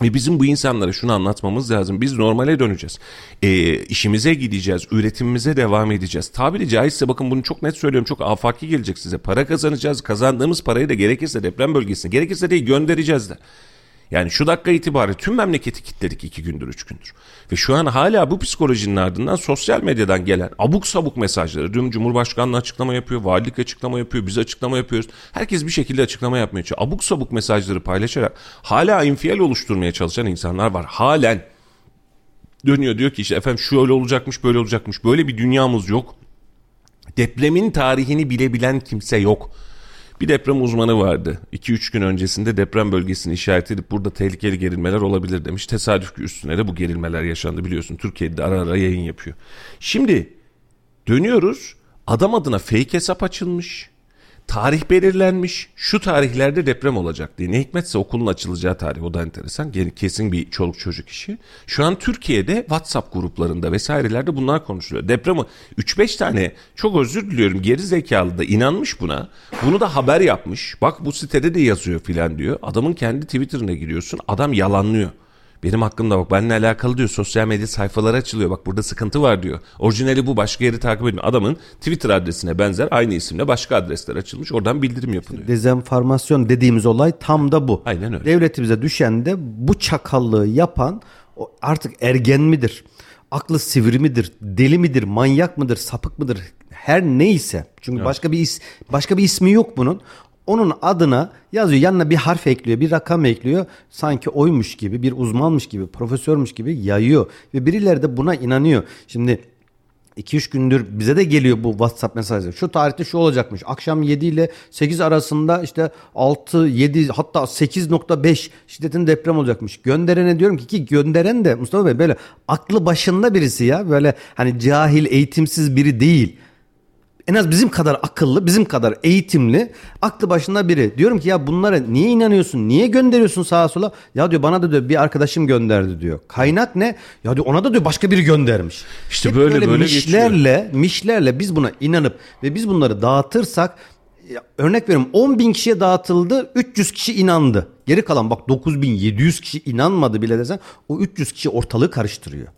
Ve bizim bu insanlara şunu anlatmamız lazım. Biz normale döneceğiz. E, işimize gideceğiz. Üretimimize devam edeceğiz. Tabiri caizse bakın bunu çok net söylüyorum. Çok afaki gelecek size. Para kazanacağız. Kazandığımız parayı da gerekirse deprem bölgesine gerekirse değil göndereceğiz de. Yani şu dakika itibariyle tüm memleketi kilitledik iki gündür, üç gündür. Ve şu an hala bu psikolojinin ardından sosyal medyadan gelen abuk sabuk mesajları. Dün Cumhurbaşkanlığı açıklama yapıyor, valilik açıklama yapıyor, biz açıklama yapıyoruz. Herkes bir şekilde açıklama yapmaya çalışıyor. Abuk sabuk mesajları paylaşarak hala infial oluşturmaya çalışan insanlar var. Halen dönüyor diyor ki işte efendim şöyle olacakmış, böyle olacakmış. Böyle bir dünyamız yok. Depremin tarihini bilebilen kimse yok. Bir deprem uzmanı vardı. 2-3 gün öncesinde deprem bölgesini işaret edip burada tehlikeli gerilmeler olabilir demiş. Tesadüf üstüne de bu gerilmeler yaşandı biliyorsun. Türkiye'de ara ara yayın yapıyor. Şimdi dönüyoruz. Adam adına fake hesap açılmış tarih belirlenmiş. Şu tarihlerde deprem olacak diye. Ne hikmetse okulun açılacağı tarih. O da enteresan. Kesin bir çoluk çocuk işi. Şu an Türkiye'de WhatsApp gruplarında vesairelerde bunlar konuşuluyor. Depremi 3-5 tane çok özür diliyorum geri zekalı da inanmış buna. Bunu da haber yapmış. Bak bu sitede de yazıyor filan diyor. Adamın kendi Twitter'ına giriyorsun. Adam yalanlıyor. Benim hakkımda bak benimle alakalı diyor sosyal medya sayfaları açılıyor bak burada sıkıntı var diyor. Orijinali bu başka yeri takip edin. Adamın Twitter adresine benzer aynı isimle başka adresler açılmış oradan bildirim yapılıyor. Dezenformasyon dediğimiz olay tam da bu. Aynen öyle. Devletimize düşen de bu çakallığı yapan artık ergen midir? Aklı sivri midir? Deli midir? Manyak mıdır? Sapık mıdır? Her neyse. Çünkü evet. başka bir is, başka bir ismi yok bunun onun adına yazıyor. Yanına bir harf ekliyor, bir rakam ekliyor. Sanki oymuş gibi, bir uzmanmış gibi, profesörmüş gibi yayıyor. Ve birileri de buna inanıyor. Şimdi 2-3 gündür bize de geliyor bu WhatsApp mesajları. Şu tarihte şu olacakmış. Akşam 7 ile 8 arasında işte 6, 7 hatta 8.5 şiddetin deprem olacakmış. Gönderene diyorum ki ki gönderen de Mustafa Bey böyle aklı başında birisi ya. Böyle hani cahil, eğitimsiz biri değil en az bizim kadar akıllı, bizim kadar eğitimli, aklı başında biri. Diyorum ki ya bunlara niye inanıyorsun? Niye gönderiyorsun sağa sola? Ya diyor bana da diyor bir arkadaşım gönderdi diyor. Kaynak ne? Ya diyor ona da diyor başka biri göndermiş. İşte Hep böyle böyle, böyle mişlerle, geçiyor. mişlerle biz buna inanıp ve biz bunları dağıtırsak örnek veriyorum 10 bin kişiye dağıtıldı 300 kişi inandı. Geri kalan bak 9700 kişi inanmadı bile desen o 300 kişi ortalığı karıştırıyor.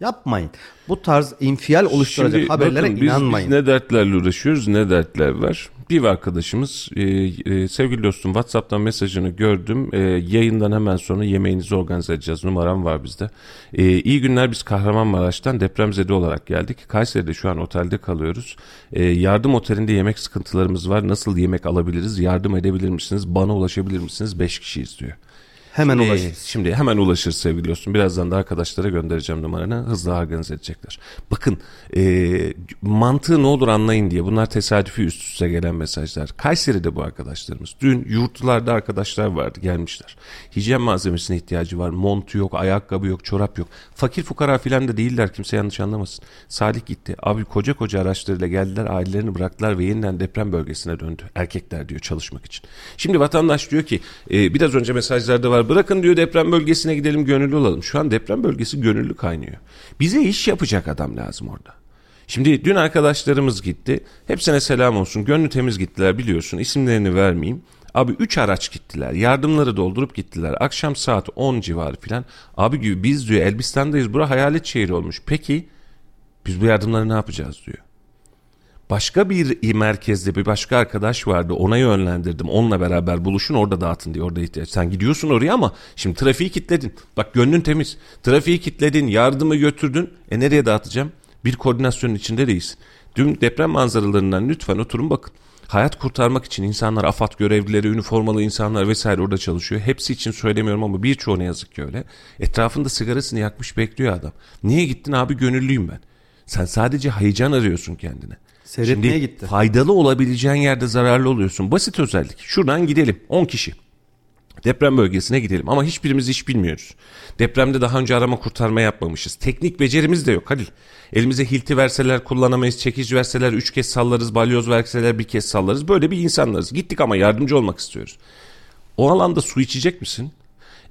Yapmayın. Bu tarz infial oluşturacak Şimdi haberlere bakın, biz, inanmayın. Biz ne dertlerle uğraşıyoruz ne dertler var. bir arkadaşımız e, e, sevgili dostum WhatsApp'tan mesajını gördüm. E, yayından hemen sonra yemeğinizi organize edeceğiz. Numaram var bizde. E, iyi günler biz Kahramanmaraş'tan depremzede olarak geldik. Kayseri'de şu an otelde kalıyoruz. E, yardım otelinde yemek sıkıntılarımız var. Nasıl yemek alabiliriz? Yardım edebilir misiniz? Bana ulaşabilir misiniz? 5 kişiyiz diyor. Hemen Şimdi- ulaşın. Şimdi hemen ulaşır sevgili dostum. Birazdan da arkadaşlara göndereceğim numaranı. Hızlı organize edecekler. Bakın e, mantığı ne olur anlayın diye. Bunlar tesadüfi üst üste gelen mesajlar. Kayseri'de bu arkadaşlarımız. Dün yurtlarda arkadaşlar vardı gelmişler. Hijyen malzemesine ihtiyacı var. Montu yok, ayakkabı yok, çorap yok. Fakir fukara filan da değiller. Kimse yanlış anlamasın. Salih gitti. Abi koca koca araçlarıyla geldiler. Ailelerini bıraktılar ve yeniden deprem bölgesine döndü. Erkekler diyor çalışmak için. Şimdi vatandaş diyor ki e, biraz önce mesajlarda var. Bırakın diyor deprem bölgesine gidelim gönüllü olalım. Şu an deprem bölgesi gönüllü kaynıyor. Bize iş yapacak adam lazım orada. Şimdi dün arkadaşlarımız gitti. Hepsine selam olsun. Gönlü temiz gittiler biliyorsun. İsimlerini vermeyeyim. Abi 3 araç gittiler. Yardımları doldurup gittiler. Akşam saat 10 civarı filan. Abi diyor biz diyor Elbistan'dayız. Bura hayalet şehir olmuş. Peki biz bu yardımları ne yapacağız diyor. Başka bir merkezde bir başka arkadaş vardı. Ona yönlendirdim. Onunla beraber buluşun orada dağıtın diye orada ihtiyaç. Sen gidiyorsun oraya ama şimdi trafiği kilitledin. Bak gönlün temiz. Trafiği kilitledin, yardımı götürdün. E nereye dağıtacağım? Bir koordinasyonun içinde değilsin. Dün deprem manzaralarından lütfen oturun bakın. Hayat kurtarmak için insanlar, AFAD görevlileri, üniformalı insanlar vesaire orada çalışıyor. Hepsi için söylemiyorum ama birçoğu ne yazık ki öyle. Etrafında sigarasını yakmış bekliyor adam. Niye gittin abi gönüllüyüm ben. Sen sadece heyecan arıyorsun kendine. Seyretmeye Şimdi gitti. faydalı olabileceğin yerde zararlı oluyorsun. Basit özellik. Şuradan gidelim. 10 kişi. Deprem bölgesine gidelim ama hiçbirimiz iş bilmiyoruz. Depremde daha önce arama kurtarma yapmamışız. Teknik becerimiz de yok Halil. Elimize hilti verseler kullanamayız, çekici verseler üç kez sallarız, balyoz verseler bir kez sallarız. Böyle bir insanlarız. Gittik ama yardımcı olmak istiyoruz. O alanda su içecek misin?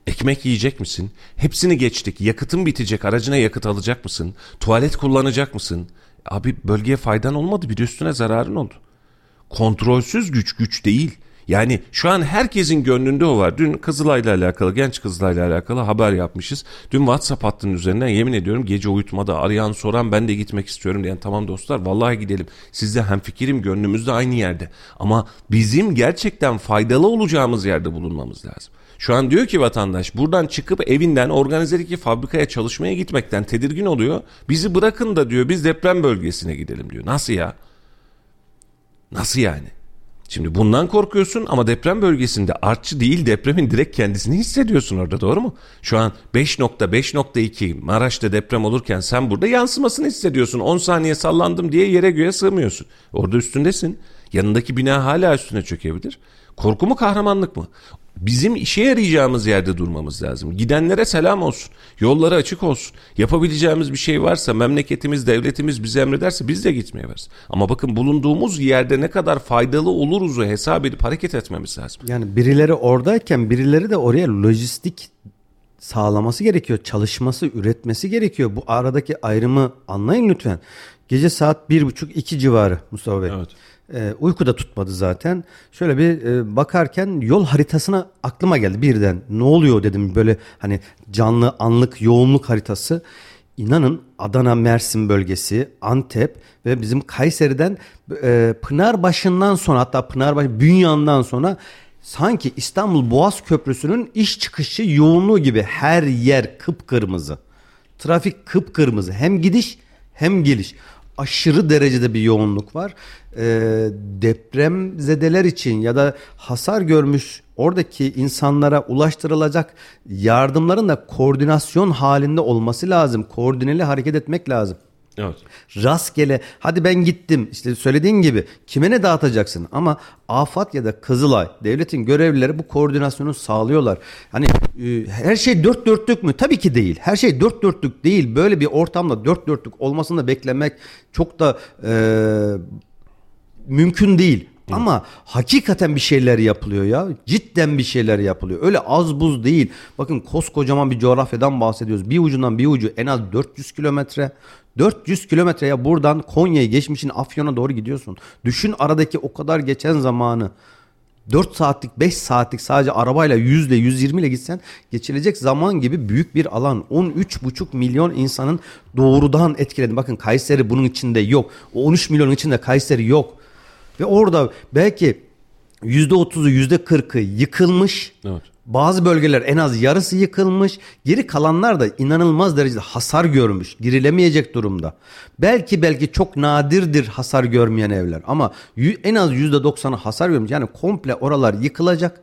Ekmek yiyecek misin? Hepsini geçtik. Yakıtın bitecek. Aracına yakıt alacak mısın? Tuvalet kullanacak mısın? Abi bölgeye faydan olmadı. Bir üstüne zararın oldu. Kontrolsüz güç güç değil. Yani şu an herkesin gönlünde o var. Dün Kızılay'la alakalı, genç Kızılay'la alakalı haber yapmışız. Dün WhatsApp hattının üzerinden yemin ediyorum gece uyutmada arayan soran ben de gitmek istiyorum diyen tamam dostlar vallahi gidelim. Sizde hemfikirim gönlümüz de aynı yerde. Ama bizim gerçekten faydalı olacağımız yerde bulunmamız lazım. Şu an diyor ki vatandaş buradan çıkıp evinden organizedeki fabrikaya çalışmaya gitmekten tedirgin oluyor. Bizi bırakın da diyor biz deprem bölgesine gidelim diyor. Nasıl ya? Nasıl yani? Şimdi bundan korkuyorsun ama deprem bölgesinde artçı değil depremin direkt kendisini hissediyorsun orada doğru mu? Şu an 5.5.2 Maraş'ta deprem olurken sen burada yansımasını hissediyorsun. 10 saniye sallandım diye yere göğe sığmıyorsun. Orada üstündesin. Yanındaki bina hala üstüne çökebilir. Korku mu kahramanlık mı? Bizim işe yarayacağımız yerde durmamız lazım. Gidenlere selam olsun. Yolları açık olsun. Yapabileceğimiz bir şey varsa memleketimiz, devletimiz bize emrederse biz de gitmeye varız. Ama bakın bulunduğumuz yerde ne kadar faydalı oluruzu hesap edip hareket etmemiz lazım. Yani birileri oradayken birileri de oraya lojistik sağlaması gerekiyor. Çalışması, üretmesi gerekiyor. Bu aradaki ayrımı anlayın lütfen. Gece saat bir buçuk iki civarı Mustafa Bey. Evet. Ee, uyku da tutmadı zaten. Şöyle bir e, bakarken yol haritasına aklıma geldi birden. Ne oluyor dedim böyle hani canlı anlık yoğunluk haritası. İnanın Adana Mersin bölgesi, Antep ve bizim Kayseri'den e, Pınarbaşı'ndan sonra hatta Pınarbaşı Bünyan'dan sonra sanki İstanbul Boğaz Köprüsü'nün iş çıkışı yoğunluğu gibi her yer kıpkırmızı. Trafik kıpkırmızı. Hem gidiş hem geliş. Aşırı derecede bir yoğunluk var. Ee, depremzedeler için ya da hasar görmüş oradaki insanlara ulaştırılacak yardımların da koordinasyon halinde olması lazım. Koordineli hareket etmek lazım. Evet. Rastgele hadi ben gittim işte söylediğin gibi kime ne dağıtacaksın ama AFAD ya da Kızılay devletin görevlileri bu koordinasyonu sağlıyorlar. Hani e, her şey dört dörtlük mü? Tabii ki değil. Her şey dört dörtlük değil. Böyle bir ortamda dört dörtlük olmasını beklemek çok da e, mümkün değil. Ama hakikaten bir şeyler yapılıyor ya. Cidden bir şeyler yapılıyor. Öyle az buz değil. Bakın koskocaman bir coğrafyadan bahsediyoruz. Bir ucundan bir ucu en az 400 kilometre. 400 kilometreye buradan Konya'yı geçmişin Afyon'a doğru gidiyorsun. Düşün aradaki o kadar geçen zamanı. 4 saatlik 5 saatlik sadece arabayla 100 ile 120 ile gitsen geçilecek zaman gibi büyük bir alan. 13,5 milyon insanın doğrudan etkiledi. Bakın Kayseri bunun içinde yok. O 13 milyonun içinde Kayseri yok. Ve orada belki %30'u %40'ı yıkılmış. Evet. Bazı bölgeler en az yarısı yıkılmış. Geri kalanlar da inanılmaz derecede hasar görmüş. Girilemeyecek durumda. Belki belki çok nadirdir hasar görmeyen evler. Ama en az %90'ı hasar görmüş. Yani komple oralar yıkılacak.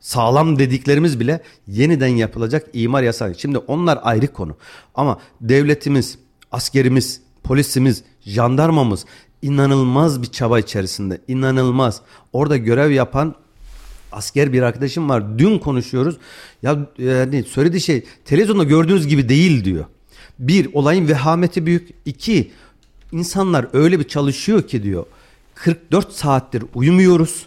Sağlam dediklerimiz bile yeniden yapılacak imar yasağı. Şimdi onlar ayrı konu. Ama devletimiz, askerimiz, polisimiz, jandarmamız inanılmaz bir çaba içerisinde. İnanılmaz. Orada görev yapan asker bir arkadaşım var. Dün konuşuyoruz. Ya yani söylediği şey televizyonda gördüğünüz gibi değil diyor. Bir, olayın vehameti büyük. İki, insanlar öyle bir çalışıyor ki diyor. 44 saattir uyumuyoruz.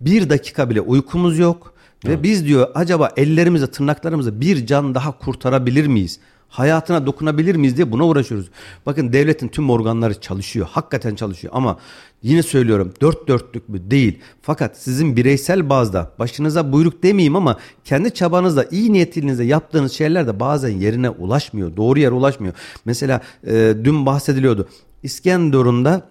Bir dakika bile uykumuz yok. Ve evet. biz diyor acaba ellerimize tırnaklarımıza bir can daha kurtarabilir miyiz? Hayatına dokunabilir miyiz diye buna uğraşıyoruz. Bakın devletin tüm organları çalışıyor. Hakikaten çalışıyor ama yine söylüyorum dört dörtlük mü değil. Fakat sizin bireysel bazda başınıza buyruk demeyeyim ama kendi çabanızla iyi niyetinizle yaptığınız şeyler de bazen yerine ulaşmıyor. Doğru yere ulaşmıyor. Mesela e, dün bahsediliyordu. İskenderun'da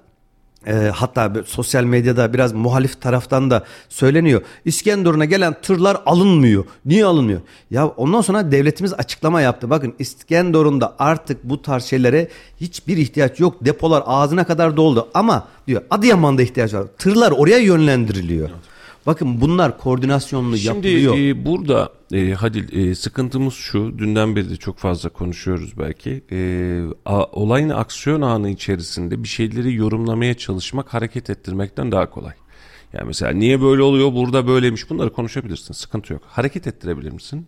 e, hatta sosyal medyada biraz muhalif taraftan da söyleniyor. İskenderun'a gelen tırlar alınmıyor. Niye alınmıyor? Ya ondan sonra devletimiz açıklama yaptı. Bakın İskenderun'da artık bu tarz şeylere hiçbir ihtiyaç yok. Depolar ağzına kadar doldu ama diyor Adıyaman'da ihtiyaç var. Tırlar oraya yönlendiriliyor. Evet. Bakın bunlar koordinasyonlu Şimdi, yapılıyor. Şimdi e, burada e, Hadil e, sıkıntımız şu. Dünden beri de çok fazla konuşuyoruz belki. E, a, olayın aksiyon anı içerisinde bir şeyleri yorumlamaya çalışmak hareket ettirmekten daha kolay. Yani mesela niye böyle oluyor burada böyleymiş bunları konuşabilirsin sıkıntı yok. Hareket ettirebilir misin?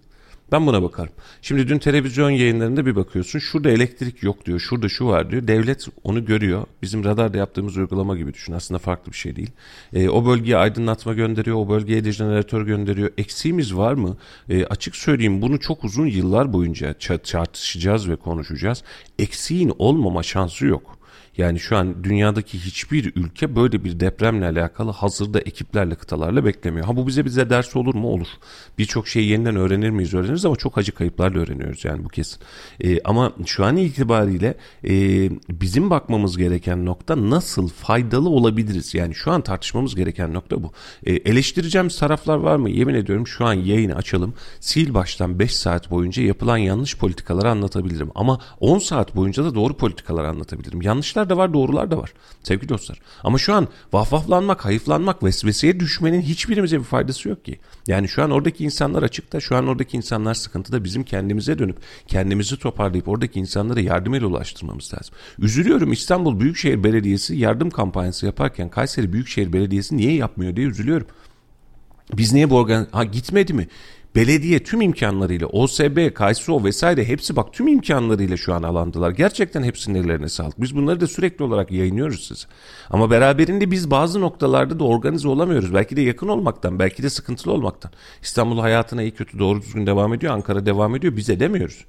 Ben buna bakarım. Şimdi dün televizyon yayınlarında bir bakıyorsun. Şurada elektrik yok diyor. Şurada şu var diyor. Devlet onu görüyor. Bizim radarda yaptığımız uygulama gibi düşün. Aslında farklı bir şey değil. E, o bölgeye aydınlatma gönderiyor. O bölgeye dejeneratör gönderiyor. Eksiğimiz var mı? E, açık söyleyeyim bunu çok uzun yıllar boyunca tartışacağız ve konuşacağız. Eksiğin olmama şansı yok. Yani şu an dünyadaki hiçbir ülke böyle bir depremle alakalı hazırda ekiplerle kıtalarla beklemiyor. Ha bu bize bize ders olur mu? Olur. Birçok şeyi yeniden öğrenir miyiz? Öğreniriz ama çok acı kayıplarla öğreniyoruz yani bu kesin. E, ama şu an itibariyle e, bizim bakmamız gereken nokta nasıl faydalı olabiliriz? Yani şu an tartışmamız gereken nokta bu. E, eleştireceğimiz taraflar var mı? Yemin ediyorum şu an yayını açalım. Sil baştan 5 saat boyunca yapılan yanlış politikaları anlatabilirim. Ama 10 saat boyunca da doğru politikaları anlatabilirim. Yanlışlar da var doğrular da var sevgili dostlar. Ama şu an vahvahlanmak, hayıflanmak, vesveseye düşmenin hiçbirimize bir faydası yok ki. Yani şu an oradaki insanlar açıkta, şu an oradaki insanlar sıkıntıda bizim kendimize dönüp kendimizi toparlayıp oradaki insanlara yardım ile ulaştırmamız lazım. Üzülüyorum İstanbul Büyükşehir Belediyesi yardım kampanyası yaparken Kayseri Büyükşehir Belediyesi niye yapmıyor diye üzülüyorum. Biz niye bu organ... Ha gitmedi mi? Belediye tüm imkanlarıyla OSB, KSO vesaire hepsi bak tüm imkanlarıyla şu an alandılar. Gerçekten hepsinin ellerine sağlık. Biz bunları da sürekli olarak yayınlıyoruz size. Ama beraberinde biz bazı noktalarda da organize olamıyoruz. Belki de yakın olmaktan, belki de sıkıntılı olmaktan. İstanbul hayatına iyi kötü doğru düzgün devam ediyor. Ankara devam ediyor. Biz edemiyoruz.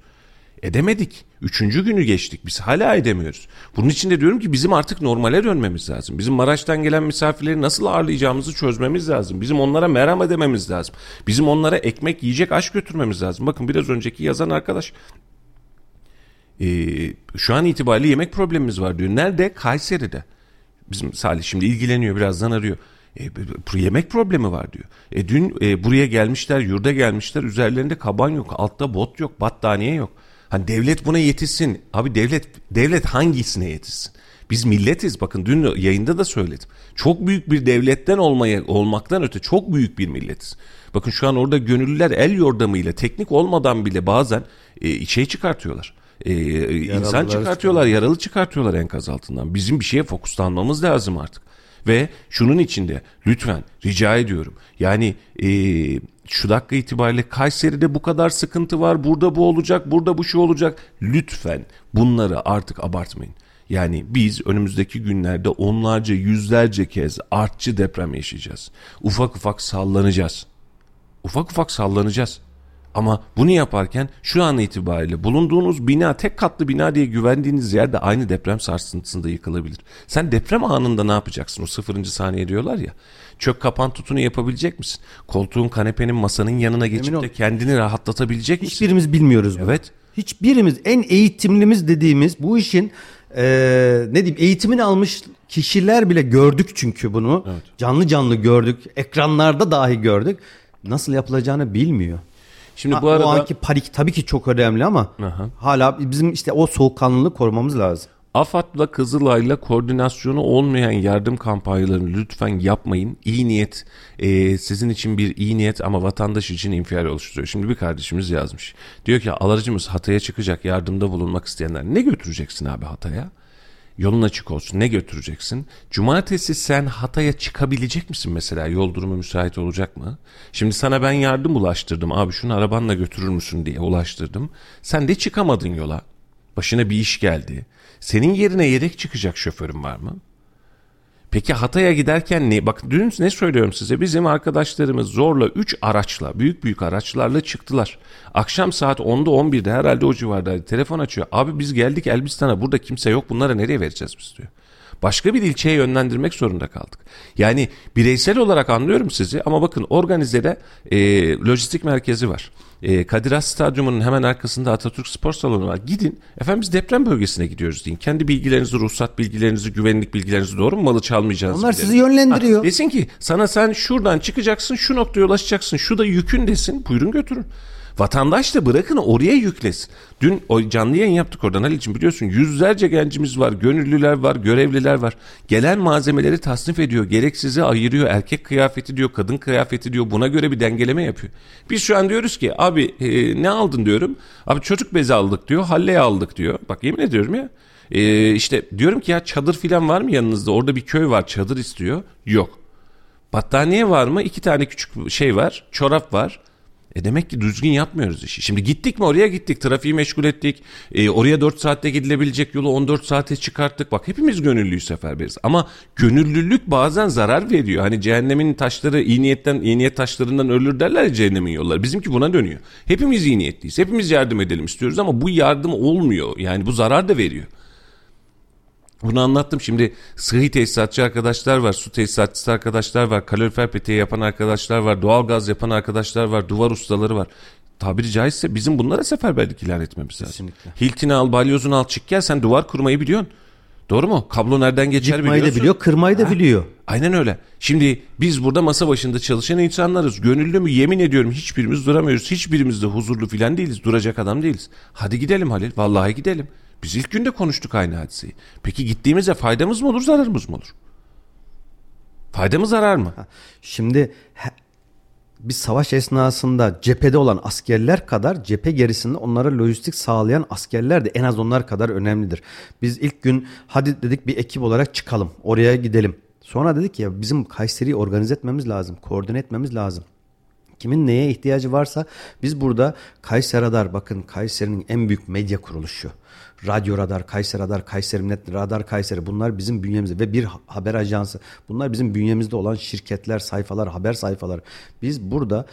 Edemedik. Üçüncü günü geçtik. Biz hala edemiyoruz. Bunun için de diyorum ki bizim artık normale dönmemiz lazım. Bizim Maraş'tan gelen misafirleri nasıl ağırlayacağımızı çözmemiz lazım. Bizim onlara merhaba dememiz lazım. Bizim onlara ekmek, yiyecek, aş götürmemiz lazım. Bakın biraz önceki yazan arkadaş ee, şu an itibariyle yemek problemimiz var diyor. Nerede? Kayseri'de. Bizim Salih şimdi ilgileniyor birazdan arıyor. E, yemek problemi var diyor. E, dün e, buraya gelmişler, yurda gelmişler. Üzerlerinde kaban yok, altta bot yok, battaniye yok. Hani devlet buna yetişsin. Abi devlet devlet hangisine yetişsin? Biz milletiz bakın dün yayında da söyledim. Çok büyük bir devletten olmaya olmaktan öte çok büyük bir milletiz. Bakın şu an orada gönüllüler el yordamıyla teknik olmadan bile bazen e, şey çıkartıyorlar. E, insan çıkartıyorlar, yaralı çıkartıyorlar enkaz altından. Bizim bir şeye fokuslanmamız lazım artık. Ve şunun içinde lütfen rica ediyorum. Yani e, şu dakika itibariyle Kayseri'de bu kadar sıkıntı var. Burada bu olacak, burada bu şu olacak. Lütfen bunları artık abartmayın. Yani biz önümüzdeki günlerde onlarca, yüzlerce kez artçı deprem yaşayacağız. Ufak ufak sallanacağız. Ufak ufak sallanacağız. Ama bunu yaparken şu an itibariyle bulunduğunuz bina tek katlı bina diye güvendiğiniz yerde aynı deprem sarsıntısında yıkılabilir. Sen deprem anında ne yapacaksın? O sıfırıncı saniye diyorlar ya. Çök kapan tutunu yapabilecek misin? Koltuğun kanepenin masanın yanına geçip de kendini rahatlatabilecek misin? Hiçbirimiz bilmiyoruz. Evet. Hiçbirimiz en eğitimlimiz dediğimiz bu işin e, ne diyeyim eğitimini almış kişiler bile gördük çünkü bunu. Evet. Canlı canlı gördük. Ekranlarda dahi gördük. Nasıl yapılacağını bilmiyor. Şimdi ha, bu arada o anki panik tabii ki çok önemli ama Aha. hala bizim işte o soğukkanlılığı korumamız lazım. AFAD'la Kızılay'la koordinasyonu olmayan yardım kampanyalarını lütfen yapmayın. İyi niyet e, sizin için bir iyi niyet ama vatandaş için infial oluşturuyor. Şimdi bir kardeşimiz yazmış. Diyor ki alıcımız Hatay'a çıkacak yardımda bulunmak isteyenler ne götüreceksin abi Hatay'a? Yolun açık olsun. Ne götüreceksin? Cumartesi sen Hatay'a çıkabilecek misin mesela? Yol durumu müsait olacak mı? Şimdi sana ben yardım ulaştırdım. Abi şunu arabanla götürür müsün diye ulaştırdım. Sen de çıkamadın yola. Başına bir iş geldi. Senin yerine yedek çıkacak şoförün var mı? Peki Hatay'a giderken ne? Bak dün ne söylüyorum size? Bizim arkadaşlarımız zorla 3 araçla, büyük büyük araçlarla çıktılar. Akşam saat 10'da 11'de herhalde o civardaydı. Telefon açıyor. Abi biz geldik Elbistan'a burada kimse yok bunlara nereye vereceğiz biz diyor başka bir ilçeye yönlendirmek zorunda kaldık. Yani bireysel olarak anlıyorum sizi ama bakın organizede e, lojistik merkezi var. E, Kadir Has Stadyumu'nun hemen arkasında Atatürk Spor Salonu var. Gidin efendim biz deprem bölgesine gidiyoruz deyin. Kendi bilgilerinizi, ruhsat bilgilerinizi, güvenlik bilgilerinizi doğru mu? Malı çalmayacağınız Onlar sizi yönlendiriyor. Ha, desin ki sana sen şuradan çıkacaksın şu noktaya ulaşacaksın. Şu da yükün desin. Buyurun götürün. Vatandaş da bırakın oraya yüklesin. Dün o canlı yayın yaptık oradan Halil'ciğim biliyorsun yüzlerce gencimiz var, gönüllüler var, görevliler var. Gelen malzemeleri tasnif ediyor, gereksizi ayırıyor, erkek kıyafeti diyor, kadın kıyafeti diyor buna göre bir dengeleme yapıyor. Biz şu an diyoruz ki abi e, ne aldın diyorum. Abi çocuk bezi aldık diyor, halleye aldık diyor. Bak yemin ediyorum ya. E, işte diyorum ki ya çadır filan var mı yanınızda? Orada bir köy var çadır istiyor. Yok. Battaniye var mı? İki tane küçük şey var. Çorap var. E demek ki düzgün yapmıyoruz işi. Şimdi gittik mi oraya gittik. Trafiği meşgul ettik. E, oraya 4 saatte gidilebilecek yolu 14 saate çıkarttık. Bak hepimiz gönüllüyüz seferberiz. Ama gönüllülük bazen zarar veriyor. Hani cehennemin taşları iyi niyetten iyi niyet taşlarından ölür derler ya cehennemin yolları. Bizimki buna dönüyor. Hepimiz iyi niyetliyiz. Hepimiz yardım edelim istiyoruz ama bu yardım olmuyor. Yani bu zarar da veriyor. Bunu anlattım. Şimdi sıhhi tesisatçı arkadaşlar var, su tesisatçısı arkadaşlar var, kalorifer peteği yapan arkadaşlar var, doğal gaz yapan arkadaşlar var, duvar ustaları var. Tabiri caizse bizim bunlara seferberlik ilan etmemiz lazım. Kesinlikle. Hiltini al, balyozunu al, çık gel sen duvar kurmayı biliyorsun. Doğru mu? Kablo nereden geçer Yıkmayı biliyorsun. da biliyor, kırmayı da ha, biliyor. Aynen öyle. Şimdi biz burada masa başında çalışan insanlarız. Gönüllü mü? Yemin ediyorum hiçbirimiz duramıyoruz. Hiçbirimiz de huzurlu filan değiliz. Duracak adam değiliz. Hadi gidelim Halil. Vallahi gidelim. Biz ilk günde konuştuk aynı hadiseyi. Peki gittiğimizde faydamız mı olur, zararımız mı olur? Fayda mı zarar mı? Şimdi bir savaş esnasında cephede olan askerler kadar cephe gerisinde onlara lojistik sağlayan askerler de en az onlar kadar önemlidir. Biz ilk gün hadi dedik bir ekip olarak çıkalım oraya gidelim. Sonra dedik ya bizim Kayseri'yi organize etmemiz lazım, koordine etmemiz lazım. Kimin neye ihtiyacı varsa biz burada Kayseri Radar bakın Kayseri'nin en büyük medya kuruluşu. Radyo Radar, Kayseri Radar, Kayseri Net, Radar Kayseri bunlar bizim bünyemizde ve bir haber ajansı. Bunlar bizim bünyemizde olan şirketler, sayfalar, haber sayfaları. Biz burada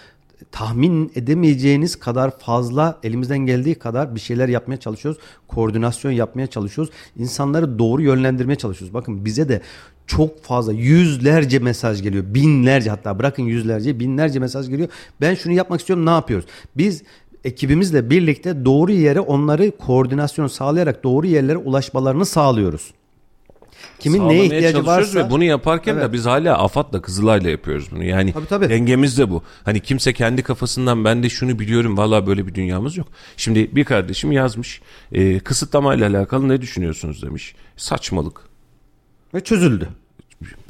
tahmin edemeyeceğiniz kadar fazla elimizden geldiği kadar bir şeyler yapmaya çalışıyoruz. Koordinasyon yapmaya çalışıyoruz. İnsanları doğru yönlendirmeye çalışıyoruz. Bakın bize de çok fazla yüzlerce mesaj geliyor. Binlerce hatta bırakın yüzlerce binlerce mesaj geliyor. Ben şunu yapmak istiyorum ne yapıyoruz? Biz ekibimizle birlikte doğru yere onları koordinasyon sağlayarak doğru yerlere ulaşmalarını sağlıyoruz. Kimin neye ihtiyacı varsa ve bunu yaparken evet. de biz hala AFAD'la Kızılay'la yapıyoruz bunu. Yani tabii, tabii. dengemiz de bu. Hani kimse kendi kafasından ben de şunu biliyorum valla böyle bir dünyamız yok. Şimdi bir kardeşim yazmış e, kısıtlamayla alakalı ne düşünüyorsunuz demiş. Saçmalık. Ve çözüldü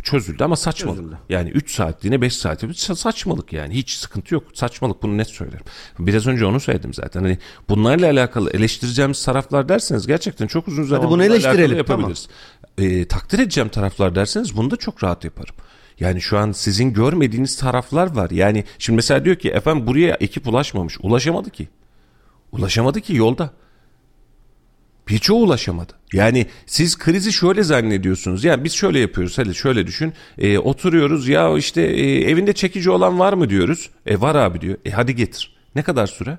çözüldü ama saçmalık. Çözüldü. Yani 3 saatliğine 5 saat saçmalık yani. Hiç sıkıntı yok. Saçmalık bunu net söylerim. Biraz önce onu söyledim zaten. Hani bunlarla alakalı eleştireceğimiz taraflar derseniz gerçekten çok uzun zaman bunu eleştirelim yapabiliriz. Tamam. E, takdir edeceğim taraflar derseniz bunu da çok rahat yaparım. Yani şu an sizin görmediğiniz taraflar var. Yani şimdi mesela diyor ki efendim buraya ekip ulaşmamış. Ulaşamadı ki. Ulaşamadı ki yolda. Birçoğu ulaşamadı. Yani siz krizi şöyle zannediyorsunuz. Yani biz şöyle yapıyoruz. Hadi şöyle düşün. E, oturuyoruz ya işte e, evinde çekici olan var mı diyoruz. E var abi diyor. E hadi getir. Ne kadar süre?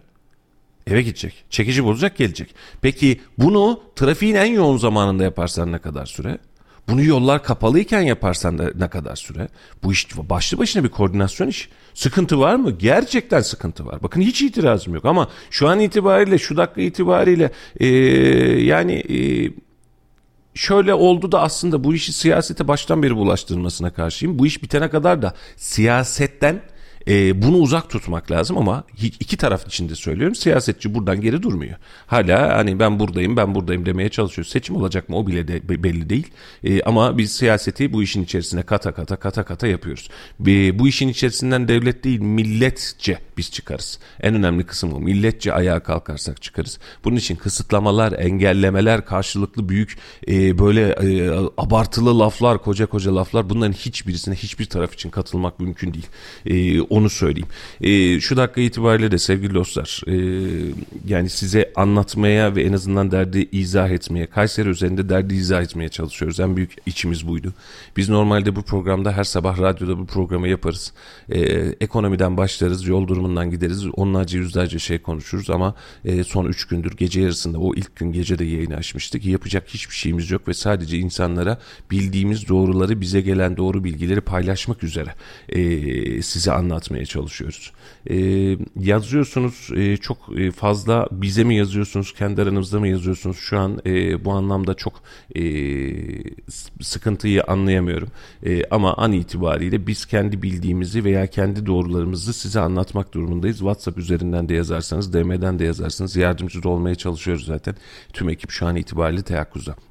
Eve gidecek. Çekici bulacak gelecek. Peki bunu trafiğin en yoğun zamanında yaparsan ne kadar süre? Bunu yollar kapalıyken yaparsan da ne kadar süre? Bu iş başlı başına bir koordinasyon iş. Sıkıntı var mı? Gerçekten sıkıntı var. Bakın hiç itirazım yok ama şu an itibariyle şu dakika itibariyle ee, yani ee, şöyle oldu da aslında bu işi siyasete baştan beri bulaştırmasına karşıyım. Bu iş bitene kadar da siyasetten e, bunu uzak tutmak lazım ama iki taraf için de söylüyorum. Siyasetçi buradan geri durmuyor. Hala hani ben buradayım ben buradayım demeye çalışıyor. Seçim olacak mı o bile de belli değil. E, ama biz siyaseti bu işin içerisine kata kata kata kata yapıyoruz. E, bu işin içerisinden devlet değil milletçe biz çıkarız. En önemli kısım o. Milletçe ayağa kalkarsak çıkarız. Bunun için kısıtlamalar, engellemeler, karşılıklı büyük e, böyle e, abartılı laflar, koca koca laflar bunların hiçbirisine hiçbir taraf için katılmak mümkün değil. E, onu söyleyeyim. E, şu dakika itibariyle de sevgili dostlar e, yani size anlatmaya ve en azından derdi izah etmeye, Kayseri üzerinde derdi izah etmeye çalışıyoruz. En büyük içimiz buydu. Biz normalde bu programda her sabah radyoda bu programı yaparız. E, ekonomiden başlarız, yol durumundan gideriz. Onlarca yüzlerce şey konuşuruz ama e, son üç gündür gece yarısında o ilk gün gece de yayını açmıştık. Yapacak hiçbir şeyimiz yok ve sadece insanlara bildiğimiz doğruları bize gelen doğru bilgileri paylaşmak üzere e, size anlat anlatmaya çalışıyoruz. E, yazıyorsunuz e, çok e, fazla bize mi yazıyorsunuz, kendi aranızda mı yazıyorsunuz? Şu an e, bu anlamda çok e, sıkıntıyı anlayamıyorum. E, ama an itibariyle biz kendi bildiğimizi veya kendi doğrularımızı size anlatmak durumundayız. WhatsApp üzerinden de yazarsanız, DM'den de yazarsanız yardımcı olmaya çalışıyoruz zaten. Tüm ekip şu an itibariyle teyakkuzda.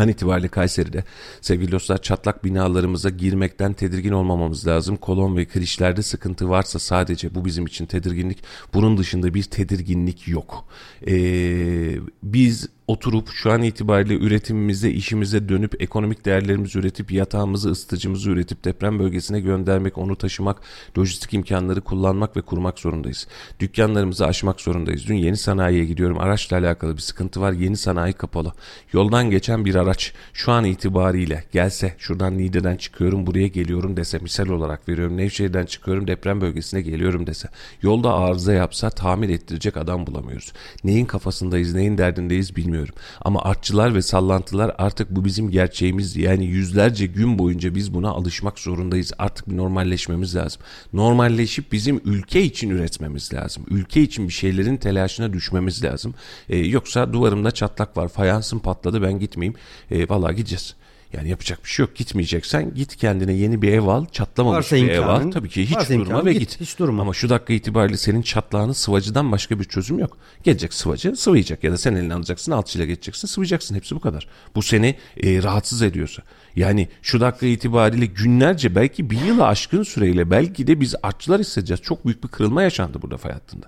An itibariyle Kayseri'de sevgili dostlar çatlak binalarımıza girmekten tedirgin olmamamız lazım. Kolon ve kirişlerde sıkıntı varsa sadece bu bizim için tedirginlik. Bunun dışında bir tedirginlik yok. Ee, biz oturup şu an itibariyle üretimimize, işimize dönüp ekonomik değerlerimizi üretip yatağımızı, ısıtıcımızı üretip deprem bölgesine göndermek, onu taşımak, lojistik imkanları kullanmak ve kurmak zorundayız. Dükkanlarımızı açmak zorundayız. Dün yeni sanayiye gidiyorum. Araçla alakalı bir sıkıntı var. Yeni sanayi kapalı. Yoldan geçen bir araç şu an itibariyle gelse şuradan Niğde'den çıkıyorum buraya geliyorum dese misal olarak veriyorum. Nevşehir'den çıkıyorum deprem bölgesine geliyorum dese. Yolda arıza yapsa tamir ettirecek adam bulamıyoruz. Neyin kafasındayız, neyin derdindeyiz bilmiyorum bilmiyorum. Ama artçılar ve sallantılar artık bu bizim gerçeğimiz. Yani yüzlerce gün boyunca biz buna alışmak zorundayız. Artık bir normalleşmemiz lazım. Normalleşip bizim ülke için üretmemiz lazım. Ülke için bir şeylerin telaşına düşmemiz lazım. Ee, yoksa duvarımda çatlak var, fayansım patladı ben gitmeyeyim. Ee, vallahi gideceğiz. Yani yapacak bir şey yok. Gitmeyeceksen git kendine yeni bir ev al. Çatlamamış Varsa bir imkanın, ev al. Tabii ki hiç durma ve git. git. Hiç durma. Ama şu dakika itibariyle senin çatlağını sıvacıdan başka bir çözüm yok. Gelecek sıvacı sıvayacak ya da sen eline alacaksın alçıyla geçeceksin sıvayacaksın. Hepsi bu kadar. Bu seni e, rahatsız ediyorsa. Yani şu dakika itibariyle günlerce belki bir yıla aşkın süreyle belki de biz artçılar hissedeceğiz. Çok büyük bir kırılma yaşandı burada fay hattında.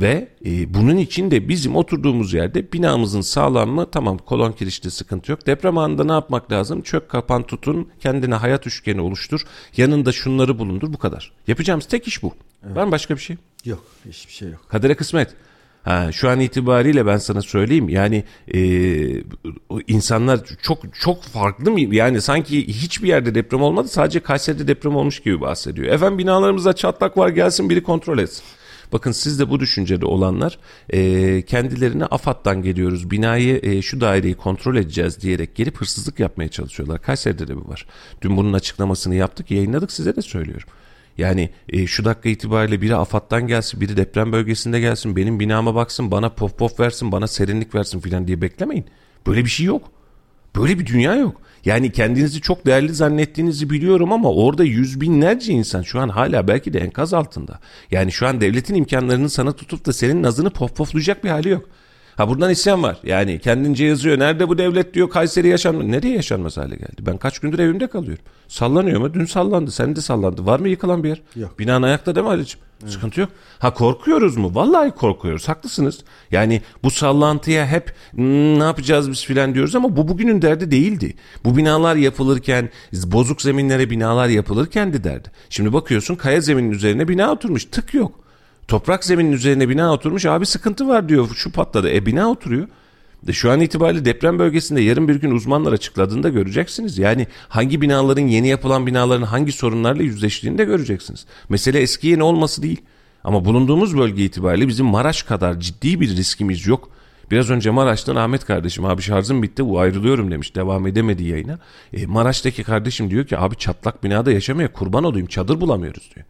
Ve e, bunun için de bizim oturduğumuz yerde binamızın sağlamlığı tamam kolon kirişte sıkıntı yok. Deprem anında ne yapmak lazım? Çök kapan tutun kendine hayat üçgeni oluştur. Yanında şunları bulundur bu kadar. Yapacağımız tek iş bu. Evet. Var mı başka bir şey? Yok hiçbir şey yok. Kadere kısmet. Ha, şu an itibariyle ben sana söyleyeyim yani e, insanlar çok çok farklı mı yani sanki hiçbir yerde deprem olmadı sadece Kayseri'de deprem olmuş gibi bahsediyor. Efendim binalarımızda çatlak var gelsin biri kontrol etsin. Bakın siz de bu düşüncede olanlar e, kendilerine AFAD'dan geliyoruz binayı e, şu daireyi kontrol edeceğiz diyerek gelip hırsızlık yapmaya çalışıyorlar. Kayseri'de de bu var. Dün bunun açıklamasını yaptık yayınladık size de söylüyorum. Yani e, şu dakika itibariyle biri AFAD'dan gelsin, biri deprem bölgesinde gelsin, benim binama baksın, bana pof pof versin, bana serinlik versin filan diye beklemeyin. Böyle bir şey yok. Böyle bir dünya yok. Yani kendinizi çok değerli zannettiğinizi biliyorum ama orada yüz binlerce insan şu an hala belki de enkaz altında. Yani şu an devletin imkanlarını sana tutup da senin nazını pof poflayacak bir hali yok. Ha buradan isyan var. Yani kendince yazıyor. Nerede bu devlet diyor Kayseri yaşanmaz. Nereye yaşanmaz hale geldi? Ben kaç gündür evimde kalıyorum. Sallanıyor mu? Dün sallandı. Sen de sallandı. Var mı yıkılan bir yer? Yok. Binan ayakta değil mi Ali'ciğim? Evet. Sıkıntı yok. Ha korkuyoruz mu? Vallahi korkuyoruz. Haklısınız. Yani bu sallantıya hep hmm, ne yapacağız biz filan diyoruz ama bu bugünün derdi değildi. Bu binalar yapılırken bozuk zeminlere binalar yapılırken de derdi. Şimdi bakıyorsun kaya zeminin üzerine bina oturmuş. Tık yok. Toprak zeminin üzerine bina oturmuş. Abi sıkıntı var diyor. Şu patladı. E bina oturuyor. De şu an itibariyle deprem bölgesinde yarın bir gün uzmanlar açıkladığında göreceksiniz. Yani hangi binaların yeni yapılan binaların hangi sorunlarla yüzleştiğini de göreceksiniz. Mesele eski yeni olması değil. Ama bulunduğumuz bölge itibariyle bizim Maraş kadar ciddi bir riskimiz yok. Biraz önce Maraş'tan Ahmet kardeşim abi şarjım bitti bu ayrılıyorum demiş. Devam edemedi yayına. E, Maraş'taki kardeşim diyor ki abi çatlak binada yaşamaya kurban olayım çadır bulamıyoruz diyor.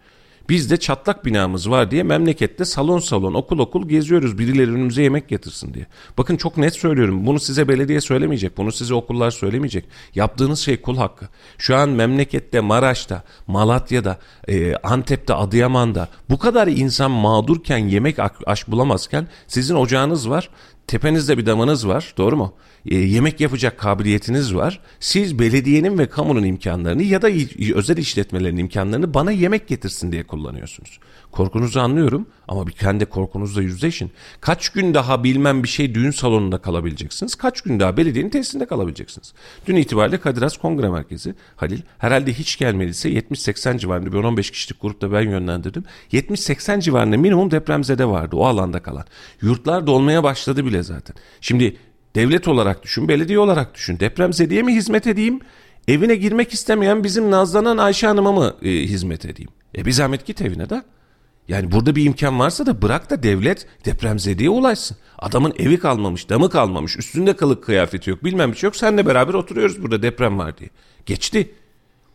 Bizde çatlak binamız var diye memlekette salon salon okul okul geziyoruz birileri önümüze yemek getirsin diye. Bakın çok net söylüyorum bunu size belediye söylemeyecek bunu size okullar söylemeyecek. Yaptığınız şey kul hakkı. Şu an memlekette Maraş'ta, Malatya'da, e, Antep'te, Adıyaman'da bu kadar insan mağdurken yemek aş bulamazken sizin ocağınız var. Tepenizde bir damanız var doğru mu? E, yemek yapacak kabiliyetiniz var. Siz belediyenin ve kamunun imkanlarını ya da özel işletmelerin imkanlarını bana yemek getirsin diye kullanıyorsunuz. Korkunuzu anlıyorum ama bir kendi korkunuzla yüzleşin. Kaç gün daha bilmem bir şey düğün salonunda kalabileceksiniz. Kaç gün daha belediyenin tesisinde kalabileceksiniz. Dün itibariyle Kadir Has Kongre Merkezi Halil herhalde hiç gelmediyse 70-80 civarında bir 15 kişilik grupta ben yönlendirdim. 70-80 civarında minimum depremzede vardı o alanda kalan. Yurtlar dolmaya başladı bile zaten. Şimdi devlet olarak düşün, belediye olarak düşün. Depremzedeye mi hizmet edeyim? Evine girmek istemeyen bizim nazlanan Ayşe Hanım'a mı e, hizmet edeyim? E bir zahmet git evine de. Yani burada bir imkan varsa da bırak da devlet depremzedeye ulaşsın. Adamın evi kalmamış, damı kalmamış, üstünde kılık kıyafeti yok, bilmem bir şey yok. Senle beraber oturuyoruz burada deprem var diye. Geçti.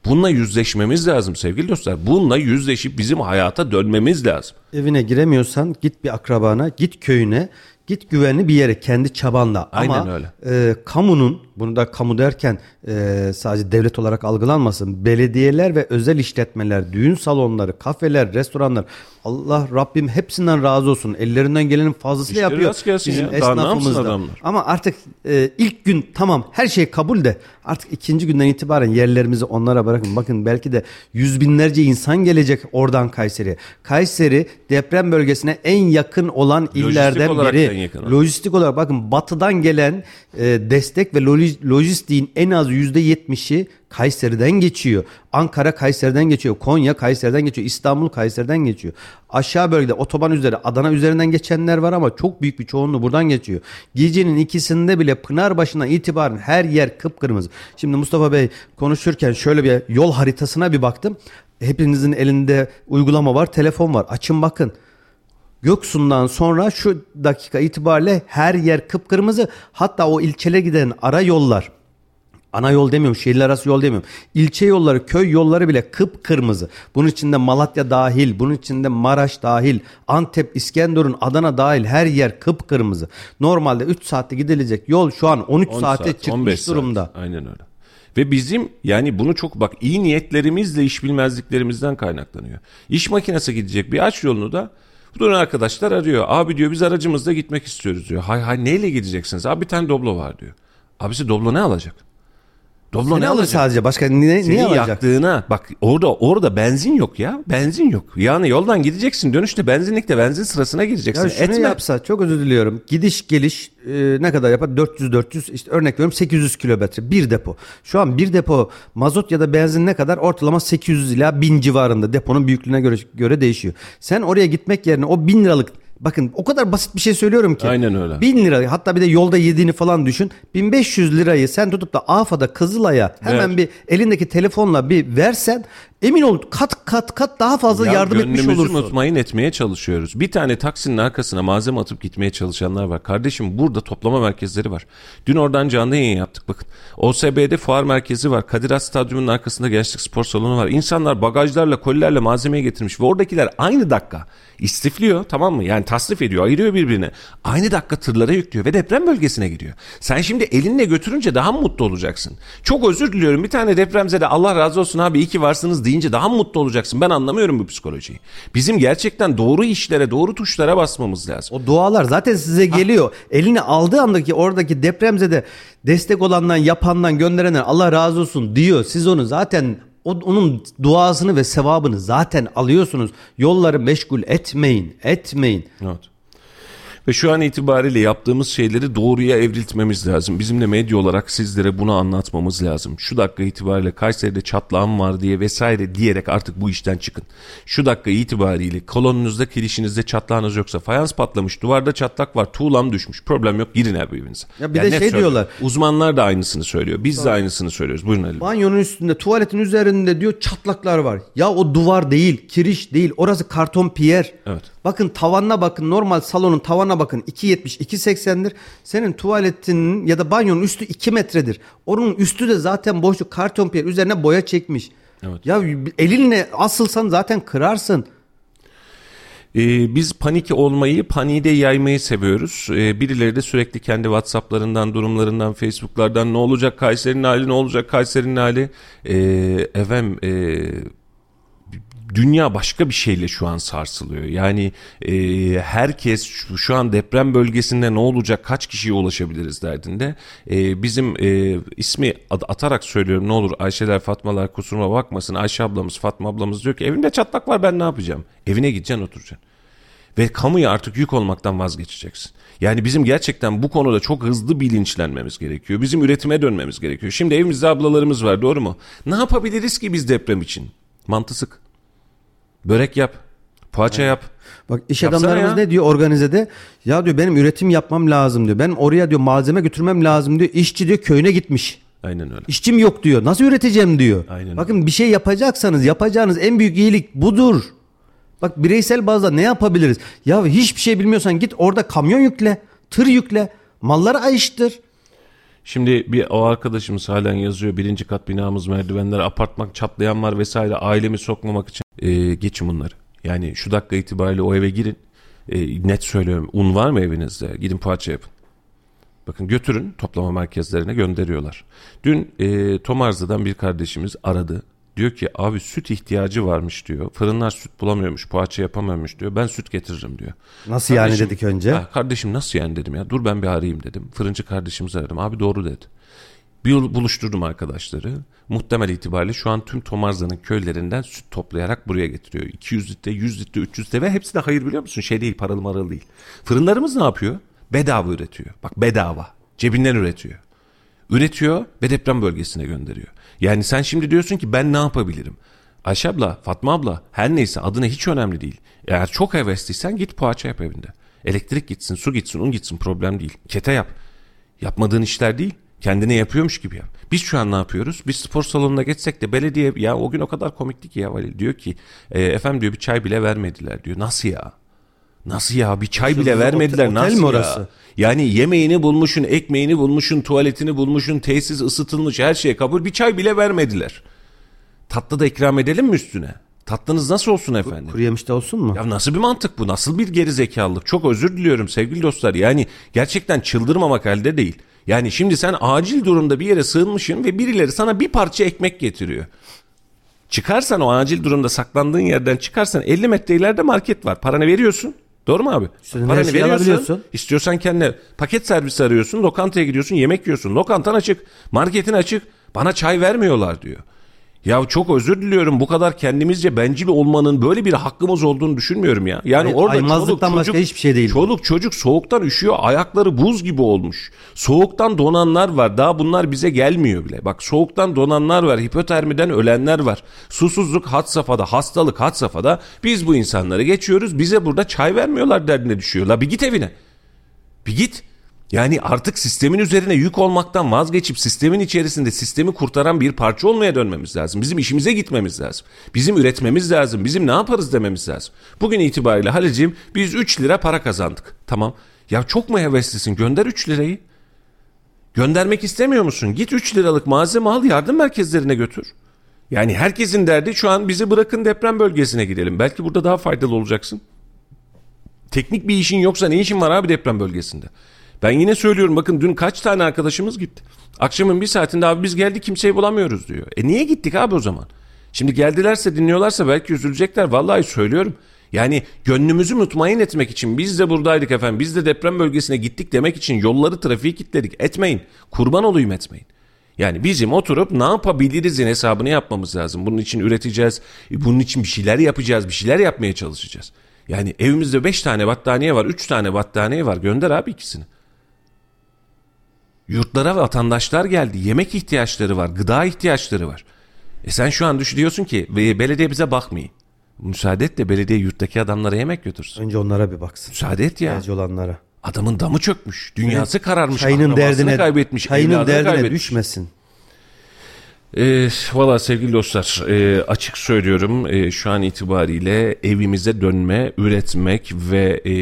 Bununla yüzleşmemiz lazım sevgili dostlar. Bununla yüzleşip bizim hayata dönmemiz lazım. Evine giremiyorsan git bir akrabana, git köyüne, Git güvenli bir yere kendi çabanla. Aynen Ama öyle. E, kamunun bunu da kamu derken e, sadece devlet olarak algılanmasın. Belediyeler ve özel işletmeler, düğün salonları, kafeler, restoranlar Allah Rabbim hepsinden razı olsun. Ellerinden gelenin fazlasıyla İşte yapıyor. Bizim ya. esnafımızda. Ama artık e, ilk gün tamam her şey kabul de artık ikinci günden itibaren yerlerimizi onlara bırakın. Bakın belki de yüz binlerce insan gelecek oradan Kayseri'ye. Kayseri deprem bölgesine en yakın olan illerden biri. Lojistik olarak bakın batıdan gelen e, destek ve lojistiğin en az yüzde yetmişi Kayseri'den geçiyor. Ankara Kayseri'den geçiyor. Konya Kayseri'den geçiyor. İstanbul Kayseri'den geçiyor. Aşağı bölgede otoban üzeri Adana üzerinden geçenler var ama çok büyük bir çoğunluğu buradan geçiyor. Gecenin ikisinde bile Pınarbaşı'na itibaren her yer kıpkırmızı. Şimdi Mustafa Bey konuşurken şöyle bir yol haritasına bir baktım. Hepinizin elinde uygulama var, telefon var. Açın bakın. Göksun'dan sonra şu dakika itibariyle her yer kıpkırmızı. Hatta o ilçelere giden ara yollar Ana yol demiyorum, şehirler arası yol demiyorum. İlçe yolları, köy yolları bile kıpkırmızı. Bunun içinde Malatya dahil, bunun içinde Maraş dahil, Antep, İskenderun, Adana dahil her yer kıpkırmızı. Normalde 3 saatte gidilecek yol şu an 13 saate saat, çıkmış durumda. Saat. Aynen öyle. Ve bizim yani bunu çok bak iyi niyetlerimizle iş bilmezliklerimizden kaynaklanıyor. İş makinesi gidecek bir aç yolunu da Buradan arkadaşlar arıyor. Abi diyor biz aracımızla gitmek istiyoruz diyor. Hay hay neyle gideceksiniz? Abi bir tane Doblo var diyor. Abisi Doblo ne alacak? Doblo ne alır sadece başka ne, Seni ne alacak? yaktığına bak orada orada benzin yok ya benzin yok. Yani yoldan gideceksin dönüşte benzinlikte benzin sırasına gireceksin. Ya şunu Etme. yapsa çok özür diliyorum gidiş geliş e, ne kadar yapar 400-400 işte örnek veriyorum 800 kilometre bir depo. Şu an bir depo mazot ya da benzin ne kadar ortalama 800 ila 1000 civarında deponun büyüklüğüne göre, göre değişiyor. Sen oraya gitmek yerine o 1000 liralık Bakın o kadar basit bir şey söylüyorum ki. Aynen öyle. 1000 lira hatta bir de yolda yediğini falan düşün. 1500 lirayı sen tutup da AFA'da Kızılay'a hemen Ver. bir elindeki telefonla bir versen emin ol kat kat kat daha fazla ya yardım etmiş olursun. mutmain etmeye çalışıyoruz. Bir tane taksinin arkasına malzeme atıp gitmeye çalışanlar var. Kardeşim burada toplama merkezleri var. Dün oradan canlı yayın yaptık bakın. OSB'de fuar merkezi var. Kadir Has Stadyumu'nun arkasında gençlik spor salonu var. İnsanlar bagajlarla kolilerle malzemeyi getirmiş ve oradakiler aynı dakika istifliyor tamam mı? Yani tasnif ediyor, ayırıyor birbirine. Aynı dakika tırlara yüklüyor ve deprem bölgesine gidiyor. Sen şimdi elinle götürünce daha mutlu olacaksın. Çok özür diliyorum bir tane depremzede Allah razı olsun abi iyi ki varsınız deyince daha mutlu olacaksın. Ben anlamıyorum bu psikolojiyi. Bizim gerçekten doğru işlere, doğru tuşlara basmamız lazım. O dualar zaten size geliyor. Ha. Elini aldığı andaki oradaki depremzede destek olandan, yapandan, gönderenden Allah razı olsun diyor. Siz onu zaten onun duasını ve sevabını zaten alıyorsunuz. Yolları meşgul etmeyin, etmeyin. Evet. Ve şu an itibariyle yaptığımız şeyleri doğruya evriltmemiz lazım. Bizim de medya olarak sizlere bunu anlatmamız lazım. Şu dakika itibariyle Kayseri'de çatlağım var diye vesaire diyerek artık bu işten çıkın. Şu dakika itibariyle kolonunuzda kirişinizde çatlağınız yoksa fayans patlamış duvarda çatlak var tuğlam düşmüş problem yok girin her birbirinize. Ya bir yani de şey söylüyor. diyorlar. Uzmanlar da aynısını söylüyor. Biz tamam. de aynısını söylüyoruz. Buyurun Ali. Banyonun üstünde tuvaletin üzerinde diyor çatlaklar var. Ya o duvar değil kiriş değil orası karton piyer. Evet. Bakın tavanına bakın normal salonun tavanına bakın 2.70 2.80'dir. Senin tuvaletinin ya da banyonun üstü 2 metredir. Onun üstü de zaten boşluk karton piyer üzerine boya çekmiş. Evet. Ya elinle asılsan zaten kırarsın. Ee, biz panik olmayı, paniği de yaymayı seviyoruz. Ee, birileri de sürekli kendi WhatsApp'larından, durumlarından, Facebook'lardan ne olacak Kayseri'nin hali, ne olacak Kayseri'nin hali. Ee, efendim, e, dünya başka bir şeyle şu an sarsılıyor. Yani e, herkes şu, şu an deprem bölgesinde ne olacak, kaç kişiye ulaşabiliriz derdinde. E, bizim e, ismi atarak söylüyorum ne olur Ayşeler Fatmalar kusuruma bakmasın. Ayşe ablamız Fatma ablamız diyor ki evimde çatlak var ben ne yapacağım? Evine gideceksin oturacaksın. Ve kamuya artık yük olmaktan vazgeçeceksin. Yani bizim gerçekten bu konuda çok hızlı bilinçlenmemiz gerekiyor. Bizim üretime dönmemiz gerekiyor. Şimdi evimizde ablalarımız var doğru mu? Ne yapabiliriz ki biz deprem için? Mantı sık. Börek yap. Poğaça yap. Bak iş Yapsana adamlarımız ya. ne diyor organizede? Ya diyor benim üretim yapmam lazım diyor. Benim oraya diyor malzeme götürmem lazım diyor. İşçi diyor köyüne gitmiş. Aynen öyle. İşçim yok diyor. Nasıl üreteceğim diyor. Aynen Bakın bir şey yapacaksanız yapacağınız en büyük iyilik budur. Bak bireysel bazda ne yapabiliriz? Ya hiçbir şey bilmiyorsan git orada kamyon yükle, tır yükle, malları ayıştır. Şimdi bir o arkadaşımız halen yazıyor. Birinci kat binamız merdivenler, apartman çatlayan var vesaire. Ailemi sokmamak için. Ee, geçin bunları. Yani şu dakika itibariyle o eve girin. Ee, net söylüyorum. Un var mı evinizde? Gidin poğaça yapın. Bakın götürün toplama merkezlerine gönderiyorlar. Dün e, Tomarza'dan bir kardeşimiz aradı. Diyor ki abi süt ihtiyacı varmış diyor. Fırınlar süt bulamıyormuş, poğaça yapamıyormuş diyor. Ben süt getiririm diyor. Nasıl yani Kardeşim- dedik önce? Ha, kardeşim nasıl yani dedim ya. Dur ben bir arayayım dedim. Fırıncı kardeşimizi aradım. Abi doğru dedi. Bir yol buluşturdum arkadaşları. Muhtemel itibariyle şu an tüm Tomarza'nın köylerinden süt toplayarak buraya getiriyor. 200 litre, 100 litre, 300 litre ve hepsi de hayır biliyor musun? Şey değil paralı maralı değil. Fırınlarımız ne yapıyor? Bedava üretiyor. Bak bedava. Cebinden üretiyor. Üretiyor ve deprem bölgesine gönderiyor. Yani sen şimdi diyorsun ki ben ne yapabilirim? Ayşe abla, Fatma abla her neyse adına hiç önemli değil. Eğer çok hevesliysen git poğaça yap evinde. Elektrik gitsin, su gitsin, un gitsin problem değil. Kete yap. Yapmadığın işler değil. Kendine yapıyormuş gibi yap. Biz şu an ne yapıyoruz? Biz spor salonuna geçsek de belediye ya o gün o kadar komikti ki ya Valil diyor ki e, efendim diyor bir çay bile vermediler diyor. Nasıl ya? Nasıl ya bir çay bile Otel- vermediler otel nasıl mi ya? orası? Yani yemeğini bulmuşun, ekmeğini bulmuşun, tuvaletini bulmuşun, tesis ısıtılmış her şeye kabul. Bir çay bile vermediler. Tatlı da ikram edelim mi üstüne? Tatlınız nasıl olsun efendim? Kuru yemişte olsun mu? Ya nasıl bir mantık bu? Nasıl bir geri zekalılık? Çok özür diliyorum sevgili dostlar. Yani gerçekten çıldırmamak elde değil. Yani şimdi sen acil durumda bir yere sığınmışsın ve birileri sana bir parça ekmek getiriyor. Çıkarsan o acil durumda saklandığın yerden çıkarsan 50 metre ileride market var. Paranı veriyorsun. Doğru mu abi? İstediğin her şeyi alabiliyorsun. İstiyorsan kendine paket servisi arıyorsun. Lokantaya gidiyorsun yemek yiyorsun. Lokantan açık. Marketin açık. Bana çay vermiyorlar diyor. Ya çok özür diliyorum bu kadar kendimizce bencil olmanın böyle bir hakkımız olduğunu düşünmüyorum ya. Yani Ay- orada çoluk, başka çocuk, hiçbir şey değil. Çoluk çocuk soğuktan üşüyor ayakları buz gibi olmuş. Soğuktan donanlar var daha bunlar bize gelmiyor bile. Bak soğuktan donanlar var hipotermiden ölenler var. Susuzluk had safhada hastalık had safhada biz bu insanları geçiyoruz bize burada çay vermiyorlar derdine düşüyorlar. Bir git evine. Bir git. Yani artık sistemin üzerine yük olmaktan vazgeçip sistemin içerisinde sistemi kurtaran bir parça olmaya dönmemiz lazım. Bizim işimize gitmemiz lazım. Bizim üretmemiz lazım. Bizim ne yaparız dememiz lazım. Bugün itibariyle Halil'ciğim biz 3 lira para kazandık. Tamam. Ya çok mu heveslisin? Gönder 3 lirayı. Göndermek istemiyor musun? Git 3 liralık malzeme al yardım merkezlerine götür. Yani herkesin derdi şu an bizi bırakın deprem bölgesine gidelim. Belki burada daha faydalı olacaksın. Teknik bir işin yoksa ne işin var abi deprem bölgesinde? Ben yine söylüyorum bakın dün kaç tane arkadaşımız gitti. Akşamın bir saatinde abi biz geldik kimseyi bulamıyoruz diyor. E niye gittik abi o zaman? Şimdi geldilerse dinliyorlarsa belki üzülecekler. Vallahi söylüyorum. Yani gönlümüzü mutmain etmek için biz de buradaydık efendim. Biz de deprem bölgesine gittik demek için yolları trafiği kilitledik. Etmeyin. Kurban olayım etmeyin. Yani bizim oturup ne yapabilirizin hesabını yapmamız lazım. Bunun için üreteceğiz. Bunun için bir şeyler yapacağız. Bir şeyler yapmaya çalışacağız. Yani evimizde 5 tane battaniye var. 3 tane battaniye var. Gönder abi ikisini. Yurtlara vatandaşlar geldi. Yemek ihtiyaçları var. Gıda ihtiyaçları var. E sen şu an düş diyorsun ki "Ve belediye bize bakmıyor. Müsaade et de belediye yurttaki adamlara yemek götürsün. Önce onlara bir baksın. Müsaade et ya. İhtiyacı olanlara. Adamın damı çökmüş. Dünyası kararmış. Çayının derdine, kaybetmiş. çayının derdine kaybetmiş. düşmesin. E, Valla sevgili dostlar e, açık söylüyorum e, şu an itibariyle evimize dönme, üretmek ve e,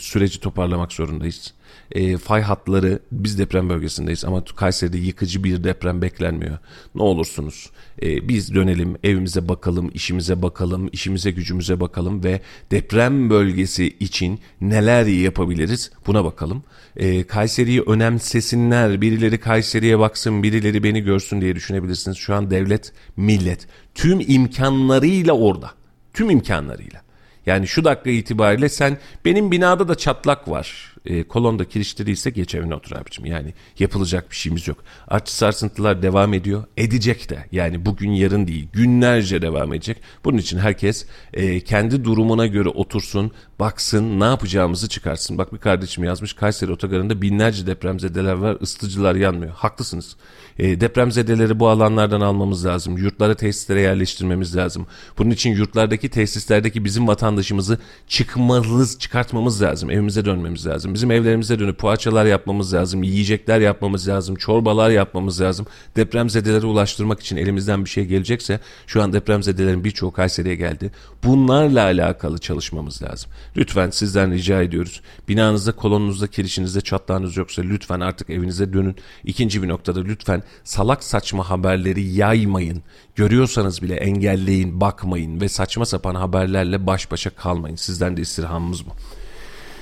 süreci toparlamak zorundayız. E, fay hatları biz deprem bölgesindeyiz ama Kayseri'de yıkıcı bir deprem beklenmiyor. Ne olursunuz e, biz dönelim evimize bakalım, işimize bakalım, işimize gücümüze bakalım ve deprem bölgesi için neler yapabiliriz buna bakalım. E, Kayseri'yi önemsesinler, birileri Kayseri'ye baksın, birileri beni görsün diye düşünebilirsiniz. Şu an devlet, millet tüm imkanlarıyla orada. Tüm imkanlarıyla. Yani şu dakika itibariyle sen benim binada da çatlak var. E, kolonda kiliştirdiyse geç evine otur abicim. Yani yapılacak bir şeyimiz yok. Artçı sarsıntılar devam ediyor. Edecek de. Yani bugün yarın değil. Günlerce devam edecek. Bunun için herkes e, kendi durumuna göre otursun, baksın, ne yapacağımızı çıkarsın. Bak bir kardeşim yazmış. Kayseri otogarında binlerce depremzedeler var. ısıtıcılar yanmıyor. Haklısınız. E, depremzedeleri bu alanlardan almamız lazım. Yurtlara, tesislere yerleştirmemiz lazım. Bunun için yurtlardaki, tesislerdeki bizim vatandaşımızı çıkmalız, çıkartmamız lazım. Evimize dönmemiz lazım. Bizim evlerimize dönüp poğaçalar yapmamız lazım. Yiyecekler yapmamız lazım. Çorbalar yapmamız lazım. Depremzedelere ulaştırmak için elimizden bir şey gelecekse şu an depremzedelerin birçoğu Kayseri'ye geldi. Bunlarla alakalı çalışmamız lazım. Lütfen sizden rica ediyoruz. Binanızda, kolonunuzda, kirişinizde çatlağınız yoksa lütfen artık evinize dönün. İkinci bir noktada lütfen salak saçma haberleri yaymayın. Görüyorsanız bile engelleyin, bakmayın ve saçma sapan haberlerle baş başa kalmayın. Sizden de istirhamımız bu.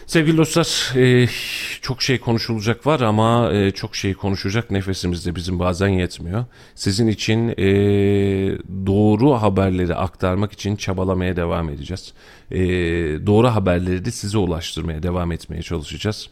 Sevgili dostlar e, çok şey konuşulacak var ama e, çok şey konuşacak nefesimiz de bizim bazen yetmiyor. Sizin için e, doğru haberleri aktarmak için çabalamaya devam edeceğiz. Doğru haberleri de size ulaştırmaya devam etmeye çalışacağız.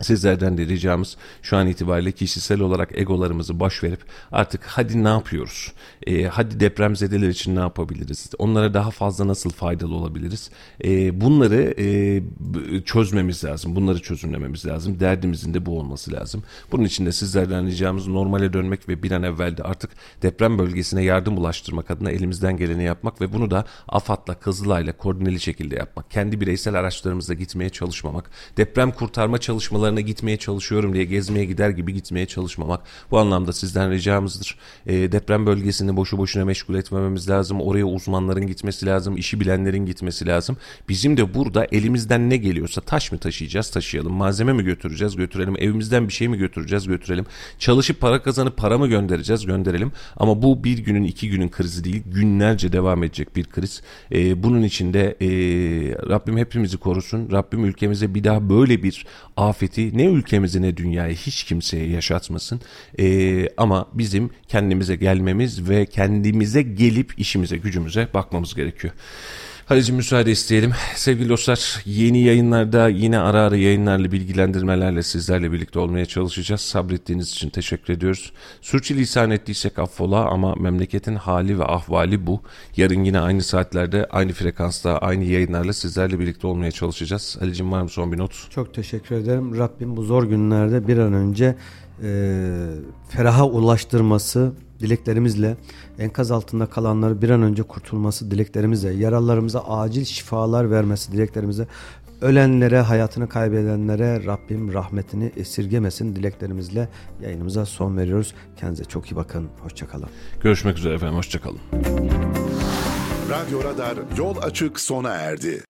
Sizlerden de ricamız şu an itibariyle kişisel olarak egolarımızı boş verip artık hadi ne yapıyoruz? E, hadi depremzedeler için ne yapabiliriz? Onlara daha fazla nasıl faydalı olabiliriz? E, bunları e, çözmemiz lazım. Bunları çözümlememiz lazım. Derdimizin de bu olması lazım. Bunun için de sizlerden ricamız normale dönmek ve bir an evvel de artık deprem bölgesine yardım ulaştırmak adına elimizden geleni yapmak ve bunu da AFAD'la, Kızılay'la koordineli şekilde yapmak. Kendi bireysel araçlarımızla gitmeye çalışmamak. Deprem kurtarma çalışmaları okullarına gitmeye çalışıyorum diye gezmeye gider gibi gitmeye çalışmamak. Bu anlamda sizden ricamızdır. E, deprem bölgesini boşu boşuna meşgul etmememiz lazım. Oraya uzmanların gitmesi lazım. işi bilenlerin gitmesi lazım. Bizim de burada elimizden ne geliyorsa taş mı taşıyacağız taşıyalım. Malzeme mi götüreceğiz götürelim. Evimizden bir şey mi götüreceğiz götürelim. Çalışıp para kazanıp para mı göndereceğiz gönderelim. Ama bu bir günün iki günün krizi değil. Günlerce devam edecek bir kriz. E, bunun içinde e, Rabbim hepimizi korusun. Rabbim ülkemize bir daha böyle bir afeti afeti ne ülkemize ne dünyaya hiç kimseye yaşatmasın. Ee, ama bizim kendimize gelmemiz ve kendimize gelip işimize gücümüze bakmamız gerekiyor. Halicim müsaade isteyelim. Sevgili dostlar yeni yayınlarda yine ara ara yayınlarla bilgilendirmelerle sizlerle birlikte olmaya çalışacağız. Sabrettiğiniz için teşekkür ediyoruz. Sürçülisan ettiysek affola ama memleketin hali ve ahvali bu. Yarın yine aynı saatlerde aynı frekansta aynı yayınlarla sizlerle birlikte olmaya çalışacağız. Halicim var mı son bir not? Çok teşekkür ederim. Rabbim bu zor günlerde bir an önce e, feraha ulaştırması dileklerimizle enkaz altında kalanları bir an önce kurtulması dileklerimizle yaralarımıza acil şifalar vermesi dileklerimize ölenlere hayatını kaybedenlere Rabbim rahmetini esirgemesin dileklerimizle yayınımıza son veriyoruz. Kendinize çok iyi bakın. Hoşçakalın. Görüşmek üzere efendim. Hoşçakalın. Radyo Radar yol açık sona erdi.